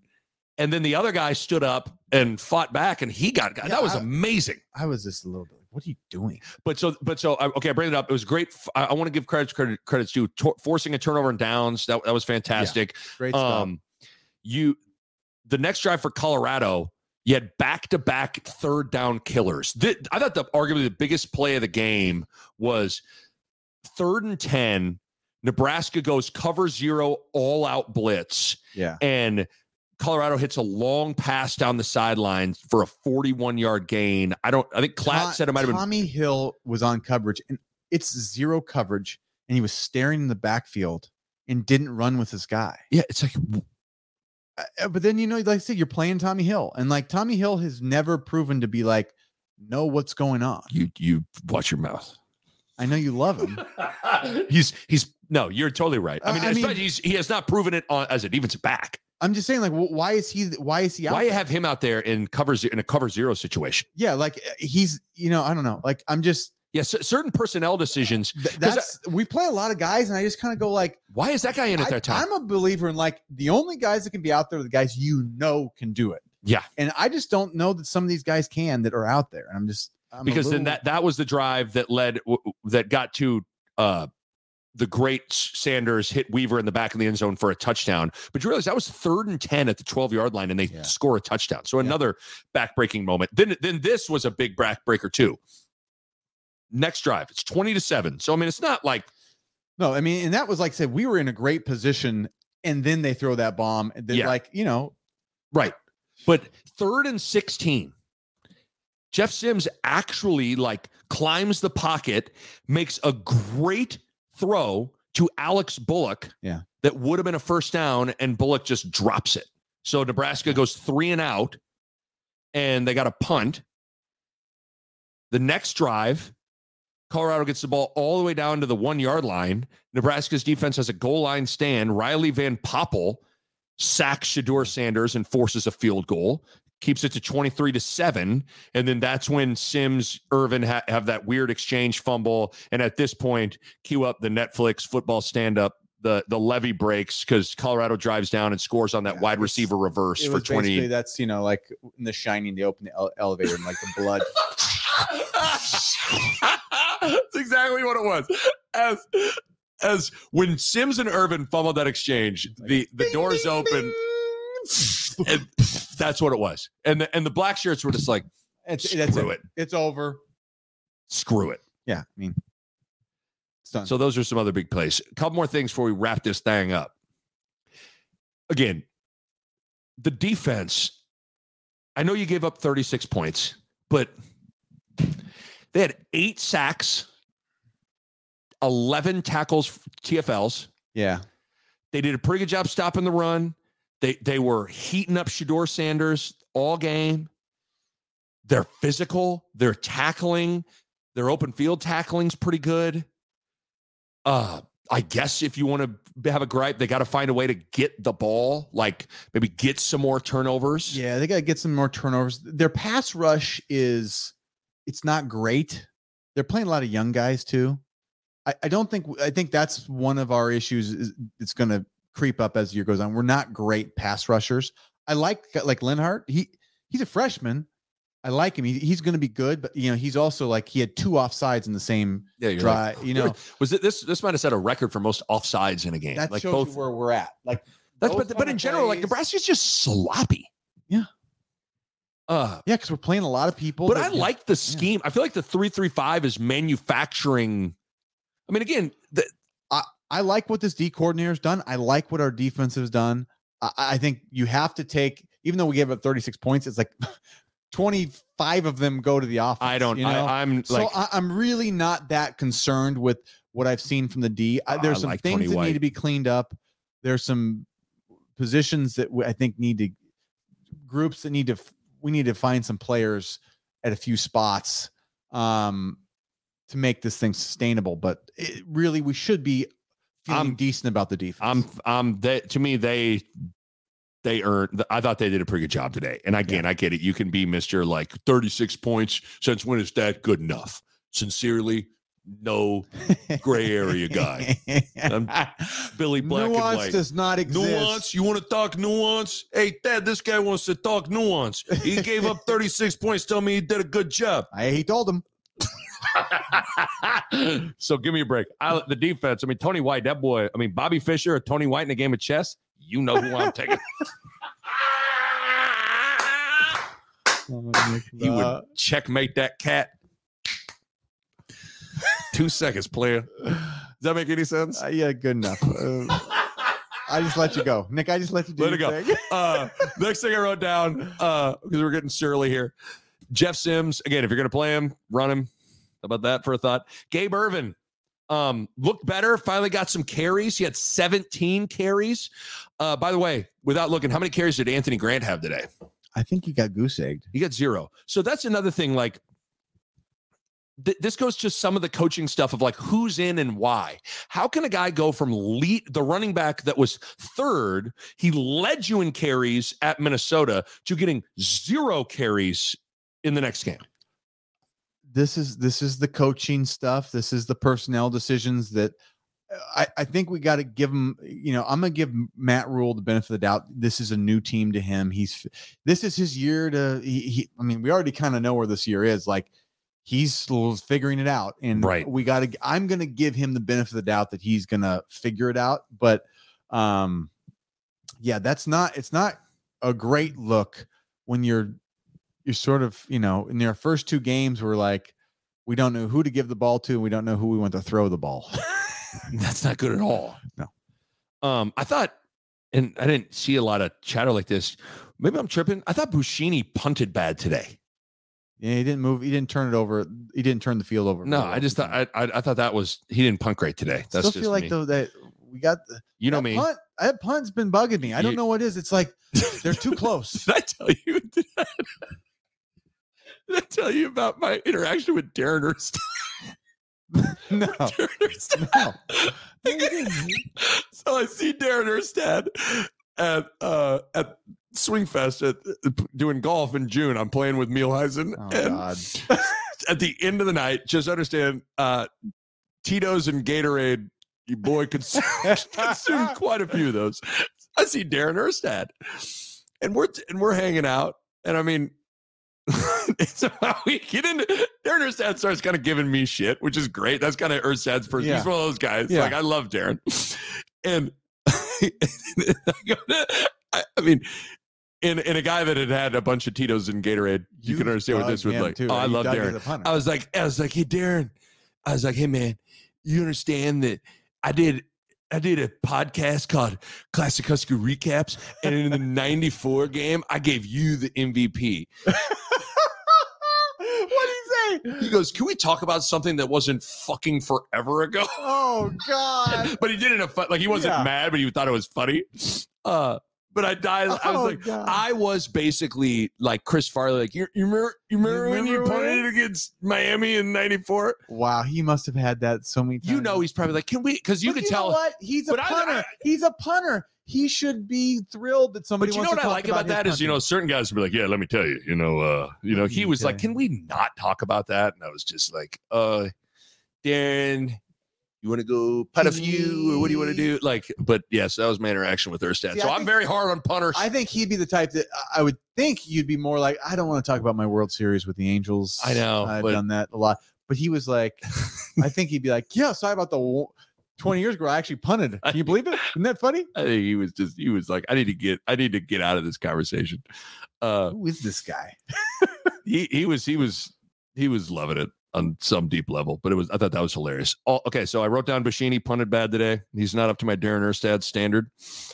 And then the other guy stood up and fought back and he got, Yeah, that was I- amazing. I was just a little bit what are you doing? But so, but so, okay, I bring it up. It was great. I want to give credits, credit, credits to to- forcing a turnover and downs. That, that was fantastic. Great stuff. Um, you, the next drive for Colorado, you had back to back third down killers. Th- I thought the arguably the biggest play of the game was third and 10. Nebraska goes cover zero, all out blitz, yeah. and Colorado hits a long pass down the sidelines for a 41 yard gain. I don't, I think Klatt Tom- said it might have been Tommy Hill was on coverage and it's zero coverage, and he was staring in the backfield and didn't run with his guy. Yeah, it's like Uh, but then you know, like I said, you're playing Tommy Hill, and like Tommy Hill has never proven to be like know what's going on. you you watch your mouth. I know you love him. he's he's no, you're totally right. I Uh, mean, I mean- he's, he has not proven it on, as a defensive back. I'm just saying, like, why is he? Why is he out? Why you there? have him out there in covers in a cover zero situation? Yeah, like uh, he's, you know, I don't know. Like I'm just Yeah, certain personnel decisions. th- that's we play a lot of guys, and I just kind of go like, Why is that guy in at I, that time? I'm a believer in like the only guys that can be out there are the guys you know can do it. Yeah. and I just don't know that some of these guys can that are out there, and I'm just I'm because then that that was the drive that led that got to uh the great Sanders hit Weaver in the back of the end zone for a touchdown. But you realize that was third and 10 at the 12 yard line and they Yeah. score a touchdown. So Yeah. another backbreaking moment. Then then this was a big backbreaker too. Next drive, it's 20 to 7. So I mean it's not like No, I mean, and that was like I said, we were in a great position, and then they throw that bomb. And then, Yeah. like, you know, Right. But third and 16, Jeff Sims actually like climbs the pocket, makes a great throw to Alex Bullock. Yeah. That would have been a first down, and Bullock just drops it. So Nebraska goes three and out, and they got a punt. The next drive, Colorado gets the ball all the way down to the one yard line. Nebraska's defense has a goal line stand. Riley Van Poppel sacks Shedeur Sanders and forces a field goal, keeps it to 23 to 7. And then that's when Sims, Ervin ha- have that weird exchange fumble. And at this point, cue up the Netflix football stand up. The, the levee breaks because Colorado drives down and scores on that Yeah, wide it's- receiver reverse for was basically 20. that's you know like in The Shining, they open the ele- elevator and like the blood. That's exactly what it was. As as when Sims and Ervin fumbled that exchange, the the doors open, and that's what it was. And the and the black shirts were just like, It's, screw that's it. it. It's over. screw it. Yeah, I mean, it's done. So those are some other big plays. A couple more things before we wrap this thing up. Again, the defense. I know you gave up 36 points, but they had eight sacks, 11 tackles, TFLs. yeah, They did a pretty good job stopping the run. They they were heating up Shedeur Sanders all game. They're physical. They're tackling. Their open field tackling's pretty good. Uh, I guess if you want to have a gripe, they got to find a way to get the ball, like maybe get some more turnovers. yeah, they got to get some more turnovers. Their pass rush is, it's not great. They're playing a lot of young guys too. I, I don't think I think that's one of our issues. Is it's going to creep up as the year goes on. We're not great pass rushers. I like like Linhart. He he's a freshman. I like him. He, he's going to be good, but you know he's also like he had two offsides in the same yeah. You're like, drive. you know was it this? This might have set a record for most offsides in a game. that like shows both. where we're at. Like That's but but in general, like plays- Nebraska's just sloppy. Yeah. Uh, yeah, because we're playing a lot of people. but I like the scheme. I feel like the three three five is manufacturing. I mean, again, the, I like what this D coordinator's done. I like what our defense has done. I, I think you have to take, even though we gave up 36 points, it's like 25 of them go to the offense. I don't. You know? I, I'm so like, I, I'm really not that concerned with what I've seen from the D. I, I there's some like things that White. need to be cleaned up. There's some positions that we- I think need to groups that need to. We need to find some players at a few spots um, to make this thing sustainable. But it, really, we should be feeling I'm- decent about the defense. I'm. I'm. They, to me, they they earned. I thought they did a pretty good job today. And again, I get it. You can be Mister like 36 points. Since when is that good enough? Sincerely, no gray area guy. I'm Billy Black and Nuance White. does not exist. Nuance. You want to talk nuance? Hey, Dad, this guy wants to talk nuance. He gave up 36 points. Tell me he did a good job. I he told him. so give me a break. I, the defense. I mean, Tony White, that boy. I mean, Bobby Fischer or Tony White in a game of chess. You know who I'm taking. he would checkmate that cat. Two seconds, player. Does that make any sense? Uh, yeah, good enough. Uh, I just let you go, Nick. I just let you do Let it go. thing. Uh, next thing I wrote down, uh, because we're getting surly here. Jeff Sims, again, if you're going to play him, run him. How about that for a thought? Gabe Ervin um, looked better, finally got some carries. He had 17 carries. Uh, by the way, without looking, how many carries did Anthony Grant have today? I think he got goose egged. He got zero. So that's another thing. Like, th- this goes to some of the coaching stuff of like who's in and why. How can a guy go from lead the running back that was third, he led you in carries at Minnesota, to getting zero carries in the next game? This is this is the coaching stuff. This is the personnel decisions that uh, I, I think we got to give him. You know, I'm gonna give Matt Rhule the benefit of the doubt. This is a new team to him. He's this is his year to. He, he I mean, we already kind of know where this year is. Like he's still figuring it out, and Right. we got to. I'm gonna give him the benefit of the doubt that he's gonna figure it out. But um, yeah, that's not. It's not a great look when you're you're sort of you know in their first two games we're like we don't know who to give the ball to and we don't know who we want to throw the ball That's not good at all. No. Um, I thought, and I didn't see a lot of chatter like this. Maybe I'm tripping. I thought Buschini punted bad today. Yeah, he didn't move. He didn't turn it over. He didn't turn the field over. No, I just thought I, I I thought that was he didn't punt great today. That's still feel like me. though that we got the you know that me. Punt, that punt's been bugging me. I don't know what it is. It's like they're too close. Did I tell you? Did I, tell you about my interaction with Darren Erst? no, no. so I see Darren Erstad at uh, at Swingfest at, doing golf in June. I'm playing with Mielheisen, Oh and God. at the end of the night, just understand, uh, Tito's and Gatorade. You boy consumed, consumed quite a few of those. I see Darren Erstad, and we're and we're hanging out, and I mean. so we get into Darren Erstad starts kind of giving me shit, which is great. That's kind of Erstad's person. Yeah. He's one of those guys. Yeah. Like I love Darren, and I, go to- I, I mean, in in a guy that had had a bunch of Tito's and Gatorade, you, can understand what this was him like. too, oh, I? You love Darren. into the punter. I was like, I was like, hey, Darren. I was like, hey, man, you understand that I did. I did a podcast called Classic Husky Recaps, and in the '94 game, I gave you the MVP. He? He goes, "Can we talk about something that wasn't fucking forever ago?" Oh God. but he did it in a fun, like he wasn't Yeah. mad, but he thought it was funny. Uh, but I died. I was Oh, like, God. I was basically like Chris Farley. Like, you, you remember, you remember, when you remember when? punted against Miami in '94? Wow, he must have had that so many times. You know, he's probably like, can we? Because you But could tell. what he's a But I- punter. I- he's a punter. He should be thrilled that somebody. But you know wants what to I like about his that is, you know, certain guys would be like, "Yeah, let me tell you, you know, uh, you know." He was like, "Can we not talk about that?" And I was just like, "Uh, Darren, you want to go putt a few, or what do you want to do?" Like, but yes, that was my interaction with Erstad. See, so I I'm very hard on punters. I think he'd be the type that I would think you'd be more like. I don't want to talk about my World Series with the Angels. I know, I've but- done that a lot. But he was like, I think he'd be like, yeah. Sorry about the twenty years ago. I actually punted. Can you believe it? Isn't that funny? I think he was just he was like, I need to get I need to get out of this conversation. Uh Who is this guy? he he was he was he was loving it on some deep level, but it was I thought that was hilarious. Oh, okay, so I wrote down Buschini punted bad today. He's not up to my Darren Erstad standard.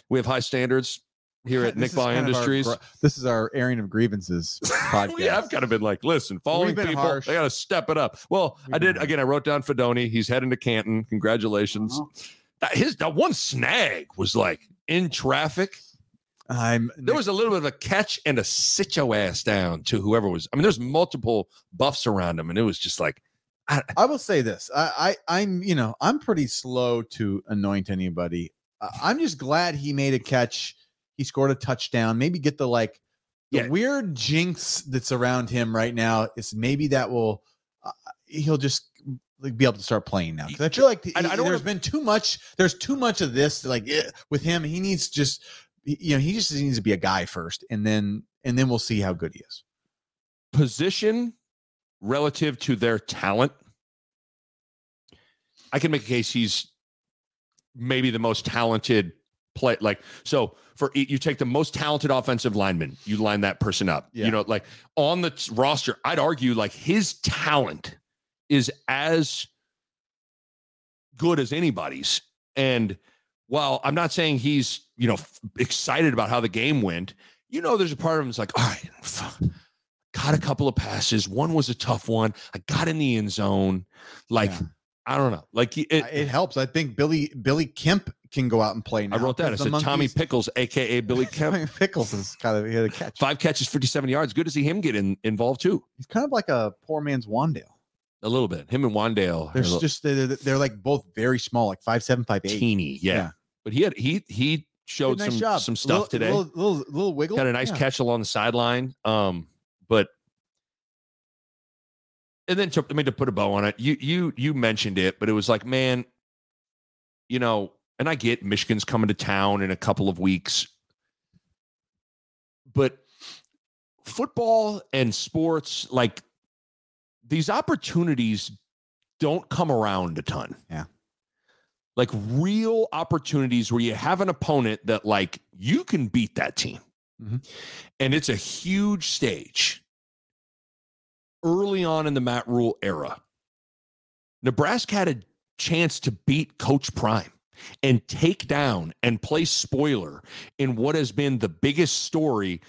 We have high standards here at Nick Ball kind our Industries. this is our airing of grievances podcast. we have kind of been like, listen, following people, harsh. they got to step it up. Well, We've I did again. I wrote down Fidone. He's heading to Canton. Congratulations. Uh-huh. That, his that one snag was like in traffic. I'm There was a little bit of a catch and a sit your ass down to whoever was. I mean, there's multiple buffs around him, and it was just like, I will say this. I, I I'm you know I'm pretty slow to anoint anybody. I'm just glad he made a catch. He scored a touchdown. Maybe get the like the Yeah. weird jinx that's around him right now. Is maybe that will uh, he'll just like be able to start playing now because I feel like I- I don't there's wanna- been too much. There's too much of this like eh, with him. He needs just you know he just needs to be a guy first, and then and then we'll see how good he is. position relative to their talent. I can make a case he's maybe the most talented play. Like so, for you take the most talented offensive lineman, you line that person up. Yeah. You know, like on the roster, I'd argue like his talent is as good as anybody's. And while I'm not saying he's you know f- excited about how the game went, you know, there's a part of him that's like, all right, fuck, got a couple of passes. One was a tough one. I got in the end zone. Like, Yeah. I don't know. Like it, It, helps. I think Billy Billy Kemp can go out and play now. I wrote that. I said Tommy Pickles, aka Billy Kemp. Tommy Pickles is kind of he had a catch. Five catches, 57 yards. Good to see him get in, involved too. He's kind of like a poor man's Wan'Dale. A little bit. Him and Wan'Dale. They're little just they're, they're like both very small, like five seven, five eight. teeny. Yeah. Yeah. But he had he he showed nice some job. some stuff little, today. Little, little, little wiggle. Got a nice Yeah. catch along the sideline. Um, but and then to, I mean to put a bow on it, you you you mentioned it, but it was like, man, you know, and I get Michigan's coming to town in a couple of weeks, but football and sports, like these opportunities don't come around a ton. Yeah. Like real opportunities where you have an opponent that like you can beat that team. Mhm. And it's a huge stage. Early on in the Matt Rhule era, Nebraska had a chance to beat Coach Prime and take down and play spoiler in what has been the biggest story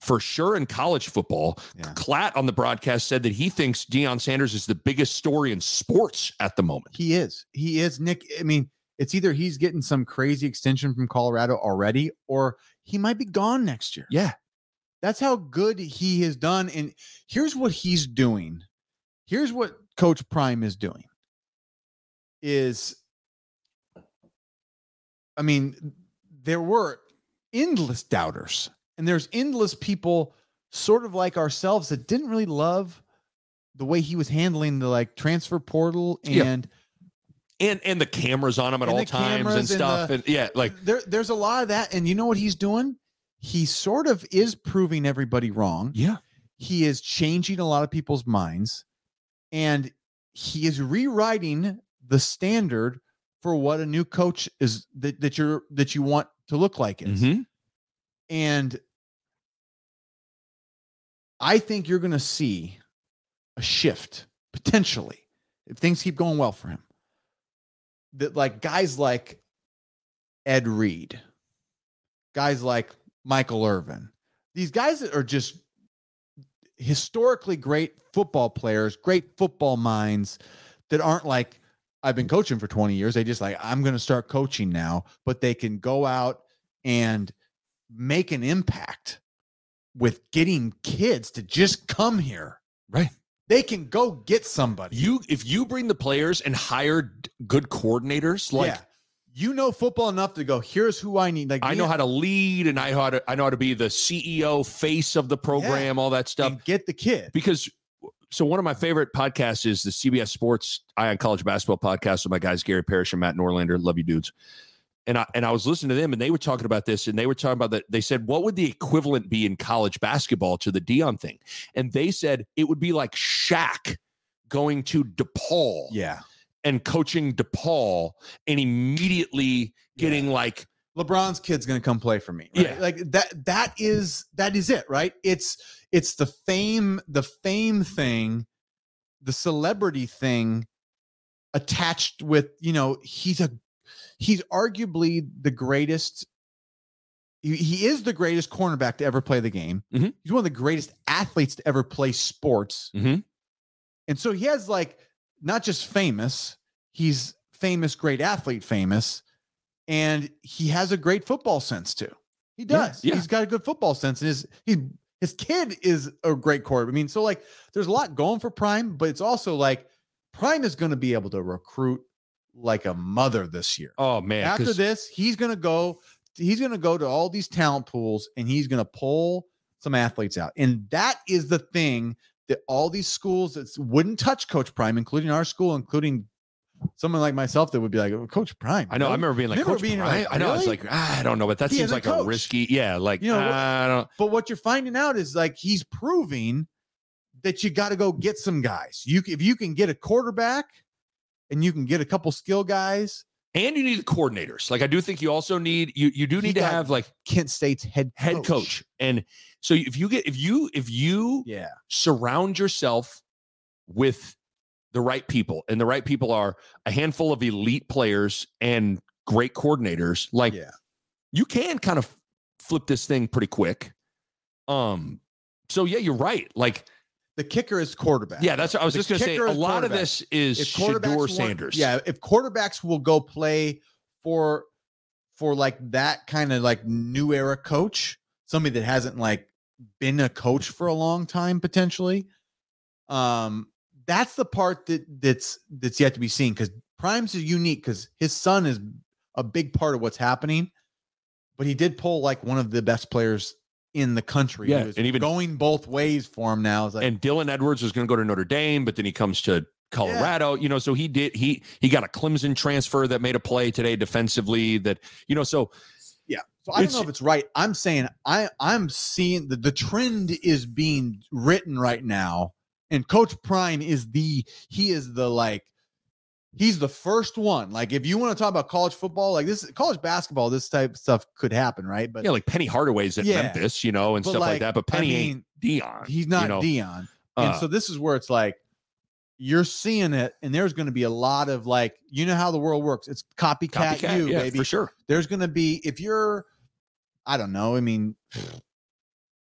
for sure in college football. Yeah. Klatt on the broadcast said that he thinks Deion Sanders is the biggest story in sports at the moment. He is. He is. Nick, I mean, it's either he's getting some crazy extension from Colorado already, or he might be gone next year. Yeah. That's how good he has done. And here's what he's doing. Here's what Coach Prime is doing. Is I mean, there were endless doubters, and there's endless people sort of like ourselves that didn't really love the way he was handling the like transfer portal Yeah. and And and the cameras on him at all times and cameras and stuff. the- and yeah, like there there's a lot of that and you know what he's doing he sort of is proving everybody wrong yeah. he is changing a lot of people's minds and he is rewriting the standard for what a new coach is that, that you're that you want to look like is Mhm. and i think you're going to see a shift potentially if things keep going well for him. That like guys like ed reed guys like michael irvin these guys that are just historically great football players great football minds that aren't like i've been coaching for 20 years. They just like i'm going to start coaching now but they can go out and make an impact with getting kids to just come here. Right. They can go get somebody. You if you bring the players and hire good coordinators, like yeah. You know football enough to go, here's who I need. Like I know how to lead and I know how to I know how to be the CEO face of the program, all that stuff. and get the kid. because so one of my favorite podcasts is the CBS Sports Eye on College Basketball podcast with my guys Gary Parrish and Matt Norlander. Love you dudes. And I and I was listening to them and they were talking about this and they were talking about that. They said, what would the equivalent be in college basketball to the Deion thing? And they said it would be like Shaq going to DePaul Yeah. and coaching DePaul and immediately getting like LeBron's kid's gonna come play for me. right? Yeah. Like that that is that is it, right? It's it's the fame, the fame thing, the celebrity thing attached with, you know, he's a he's arguably the greatest. He, is the greatest cornerback to ever play the game. Mhm. He's one of the greatest athletes to ever play sports. Mhm. And so he has like not just famous, he's famous, great athlete famous, and he has a great football sense too. He Yeah, does. yeah. He's got a good football sense, and his he his kid is a great quarterback. I mean, so like there's a lot going for Prime, but it's also like Prime is going to be able to recruit like a mother this year. oh man After this, he's going to go. He's to go to all these talent pools, and he's going to pull some athletes out. And that is the thing that all these schools that wouldn't touch Coach Prime, including our school, including someone like myself, that would be like, "Oh, Coach Prime. I know. I remember being like, Remember Coach being Bryant? like, I know. I was like, ah, I don't know, but that He seems like a risky. Yeah, like You know, ah, I don't. But what you're finding out is like he's proving that you got to go get some guys. You if you can get a quarterback and you can get a couple skill guys. And you need coordinators. Like I do think you also need you. You do need to have like Kent State's head head coach. And so if you get if you if you Yeah. surround yourself with the right people, and the right people are a handful of elite players and great coordinators, like yeah. you can kind of flip this thing pretty quick. Um. So yeah, you're right. Like The kicker is quarterback. yeah, that's what I was The just gonna say. A lot of this is if Shedeur Sanders. yeah, if quarterbacks will go play for for like that kind of like new era coach, somebody that hasn't like been a coach for a long time potentially. Um that's the part that that's that's yet to be seen cuz Prime's is unique cuz his son is a big part of what's happening. But he did pull like one of the best players in the country. Yeah, and even- going both ways for him now. Like and Dylan Edwards was going to go to Notre Dame, but then he comes to Colorado. You know, so he did he he got a Clemson transfer that made a play today defensively. That you know, so Yeah. So I don't know if it's right. I'm saying I I'm seeing the the trend is being written right now, and Coach Prime is the he is the like he's the first one. Like if you want to talk about college football, like this college basketball, this type of stuff could happen, right? But yeah, like Penny Hardaway's at Yeah. Memphis, you know, and but stuff like, like, that. But I Penny mean, ain't Deion. he's not you know? Deion, Uh, and so this is where it's like, you're seeing it, and there's going to be a lot of like, you know how the world works. It's copycat, Copycat, you, yeah, baby. for sure. There's going to be if you're, I don't know. I mean,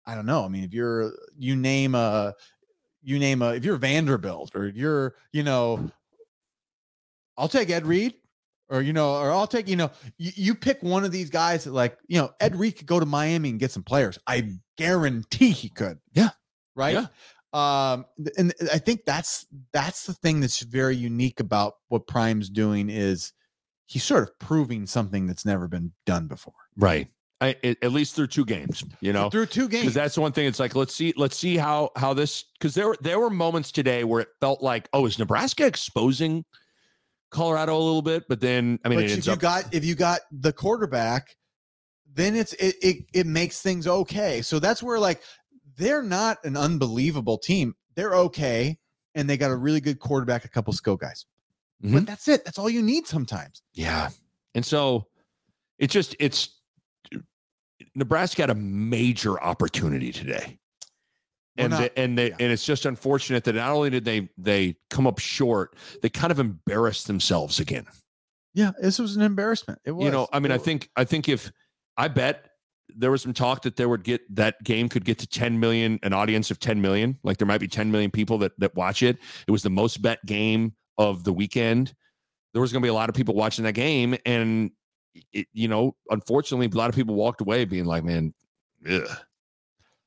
I don't know. I mean, if you're, you name a, you name a, if you're Vanderbilt or you're, you know, I'll take Ed Reed. Or you know, or I'll take you know, you, you pick one of these guys that like you know Ed Reed could go to Miami and get some players. I guarantee he could. Yeah. right. Yeah. Um, and I think that's that's the thing that's very unique about what Prime's doing is he's sort of proving something that's never been done before. Right. I, at least through two games, you know, through two because games. that's one thing. It's like let's see, let's see how how this because there were there were moments today where it felt like oh is Nebraska exposing Colorado a little bit, but then I mean if you up got if you got the quarterback, then it's it, it it makes things okay. So that's where like they're not an unbelievable team. They're okay, and they got a really good quarterback, a couple skill guys. Mhm. But that's it. That's all you need sometimes. Yeah. And so it's just it's Nebraska had a major opportunity today. We're And not- the, and they, yeah. and it's just unfortunate that not only did they they come up short, they kind of embarrassed themselves again. Yeah, this was an embarrassment. It was. You know, I mean, I think I think if I bet there was some talk that there would get that game could get to 10 million, an audience of 10 million. Like there might be 10 million people that that watch it. It was the most bet game of the weekend. There was going to be a lot of people watching that game, and it, you know, unfortunately, a lot of people walked away being like, "Man, ugh,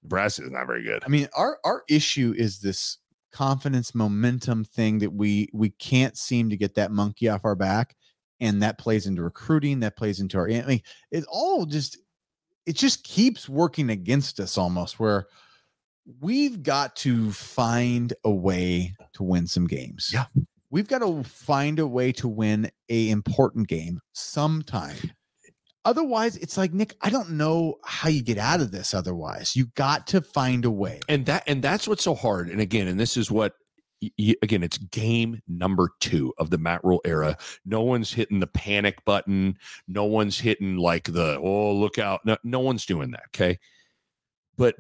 Nebraska is not very good." I mean, our our issue is this confidence momentum thing that we we can't seem to get that monkey off our back, and that plays into recruiting. That plays into our. I mean, it all just it just keeps working against us almost. Where we've got to find a way to win some games. Yeah. We've got to find a way to win a important game sometime. Otherwise, it's like Nick, I don't know how you get out of this otherwise. You got to find a way. and that and that's what's so hard. And again and this is what y- y- again it's game number two of the matt rhule era. No one's hitting the panic button. No one's hitting like the oh look out. No, no one's doing that okay? But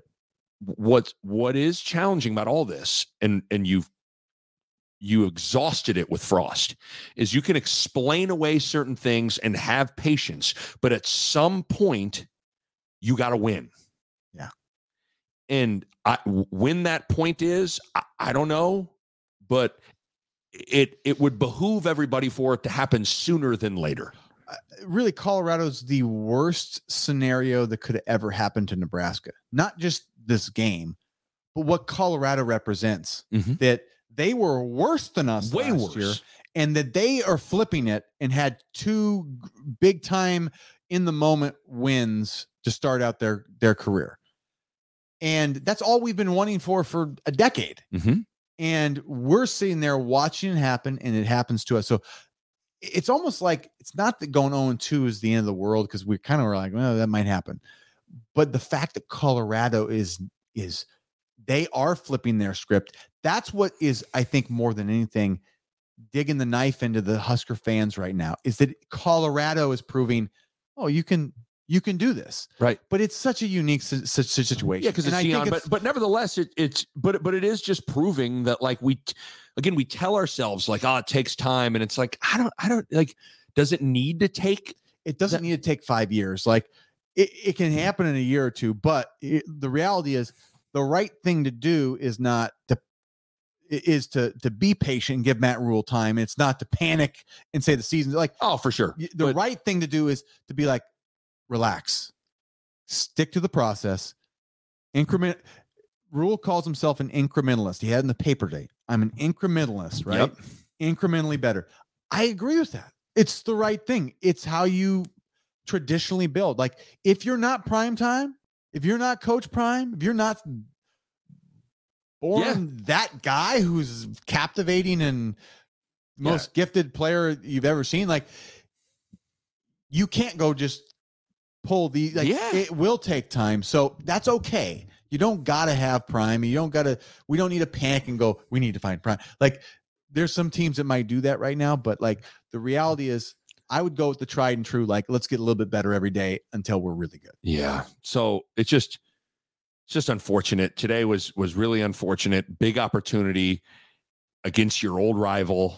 what's what is challenging about all this and and you've you exhausted it with frost is you can explain away certain things and have patience but at some point you got to win Yeah. and I, when that point is I, I don't know but it it would behoove everybody for it to happen sooner than later really Colorado's the worst scenario that could ever happen to Nebraska. Not just this game, but what Colorado represents. Mhm. That they were worse than us way last year, and that they are flipping it and had two big time in the moment wins to start out their their career. And that's all we've been wanting for for a decade. Mhm. And we're sitting there watching it happen, and it happens to us. So it's almost like it's not that going 0 2 is the end of the world because we kind of were like, well, that might happen. But the fact that Colorado is is they are flipping their script. That's what is, I think, more than anything, digging the knife into the Husker fans right now. Is that Colorado is proving, oh, you can you can do this, right but it's such a unique si- si- si- situation. yeah because it's it's- but but nevertheless it, it's but but it is just proving that like we again we tell ourselves like oh it takes time and it's like i don't i don't like does it need to take it doesn't need to take five years. Like it, it can happen in a year or two, but it, the reality is the right thing to do is not to is to to be patient and give Matt Rhule time. It's not to panic and say the season's like oh for sure the But- right thing to do is to be like relax, stick to the process, increment. Rhule calls himself an incrementalist. He had in the paper today. I'm an incrementalist, right? Yep. incrementally better. I agree with that. It's the right thing. It's how you traditionally build. Like if you're not prime time, if you're not coach prime, if you're not born that guy who's captivating and Yeah. most gifted player you've ever seen, like you can't go just pull the like Yeah. it will take time. So that's okay. You don't gotta have prime. You don't gotta we don't need to panic and go, we need to find prime. Like there's some teams that might do that right now, but like the reality is I would go with the tried and true, like let's get a little bit better every day until we're really good. Yeah. So it's just it's just unfortunate. Today was was really unfortunate. Big opportunity. against your old rival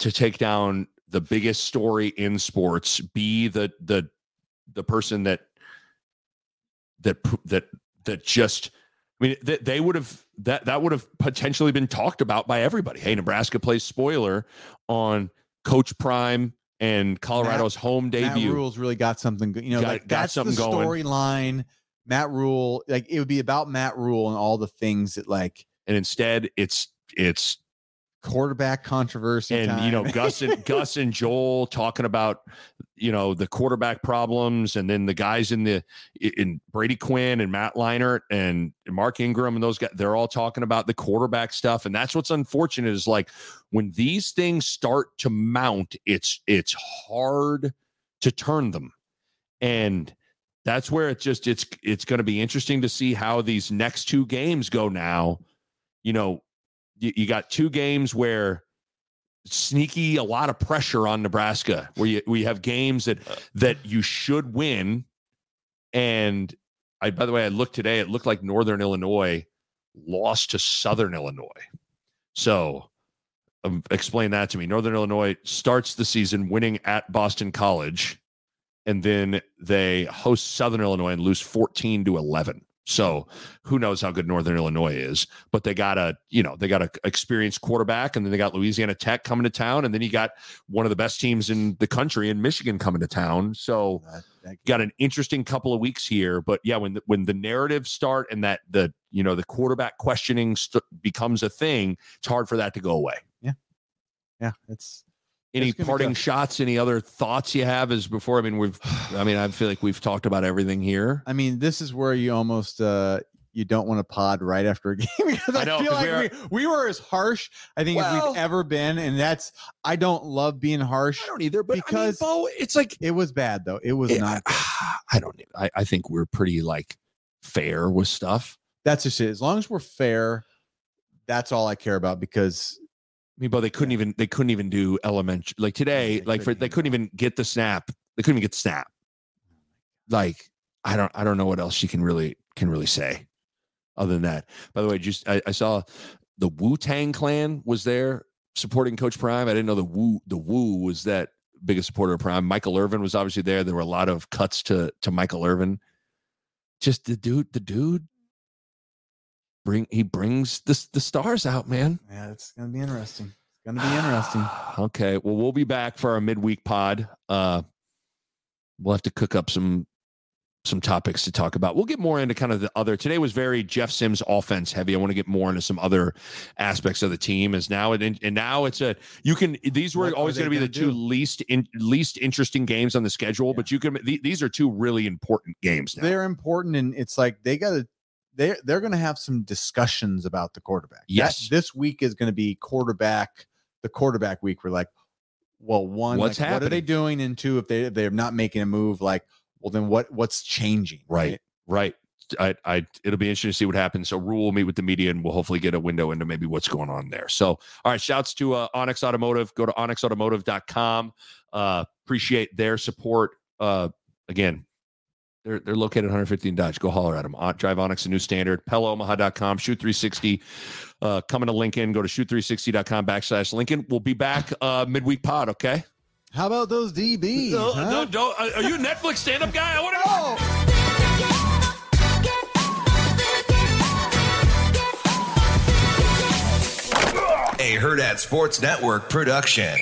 to take down the biggest story in sports, be the the the person that that that that just I mean that they would have that that would have potentially been talked about by everybody. Hey, Nebraska plays spoiler on Coach Prime and Colorado's Matt, home debut. Matt Rhule's really got something. You know, got, like, got that's something the storyline. Matt Rhule, like it would be about Matt Rhule and all the things that like and instead it's it's quarterback controversy and time. you know gus and gus and joel talking about you know the quarterback problems and then the guys in the in brady quinn and matt leinart and mark ingram and those guys they're all talking about the quarterback stuff and that's what's unfortunate is like when these things start to mount it's it's hard to turn them and that's where it just it's it's going to be interesting to see how these next two games go now you know you, you got two games where sneaky a lot of pressure on Nebraska where you we have games that that you should win and I by the way I looked today it looked like Northern Illinois lost to Southern Illinois. So um, explain that to me. Northern Illinois starts the season winning at Boston College and then they host Southern Illinois and lose 14 to 11. So who knows how good Northern Illinois is? But they got a, you know, they got a experienced quarterback, and then they got Louisiana Tech coming to town, and then you got one of the best teams in the country in Michigan coming to town. So got an interesting couple of weeks here. But yeah, when the, when the narratives start and that the you know the quarterback questioning st- becomes a thing, it's hard for that to go away. Yeah, yeah, it's any parting shots any other thoughts you have as before i mean we've i mean i feel like we've talked about everything here i mean this is where you almost uh you don't want to pod right after a game because I, I know, feel like we, are, we, we, were as harsh I think well, as we've ever been, and that's I don't love being harsh. I don't either, but because I mean, Bo, it's like it was bad though. It was it, not. I don't. I, I think we're pretty like fair with stuff. That's just it. As long as we're fair, that's all I care about because I mean, but they couldn't yeah. even they couldn't even do elementary like today. They like for they couldn't even get the snap. They couldn't even get the snap. Like I don't I don't know what else she can really can really say other than that. By the way, just I, I saw the Wu Tang Clan was there supporting Coach Prime. I didn't know the Wu the Wu was that biggest supporter of Prime. Michael Irvin was obviously there. There were a lot of cuts to to Michael Irvin. Just the dude, the dude bring he brings the the stars out, man. Yeah, it's gonna be interesting. It's gonna be interesting. okay, well, we'll be back for our midweek pod. Uh, we'll have to cook up some some topics to talk about. We'll get more into kind of the other. Today was very Jeff Sims offense heavy. I want to get more into some other aspects of the team. As now and, and now it's a you can these were what always going to be the do? two least in least interesting games on the schedule, yeah. but you can these are two really important games. Now. They're important, and it's like they got to they're they're going to have some discussions about the quarterback. Yes, that, this week is going to be quarterback the quarterback week. We're like, well, one, what's like, happening? What are they doing? And two, if they if they're not making a move, like, well, then what what's changing? Right, right. I, I, it'll be interesting to see what happens. So, Rhule will meet with the media, and we'll hopefully get a window into maybe what's going on there. So, all right, shouts to uh, Onyx Automotive. Go to onyxautomotive.com. Uh, appreciate their support. Uh, again, they're, they're located 115 in Dodge. Go holler at them. Drive Onyx, a new standard. PellOmaha.com. Shoot 360. Uh, coming to Lincoln. Go to shoot360.com backslash Lincoln. We'll be back uh, midweek pod, okay? How about those DBs? No, huh? no, don't, are you a Netflix stand up guy? I want to know. A Hurrdat Sports Network production.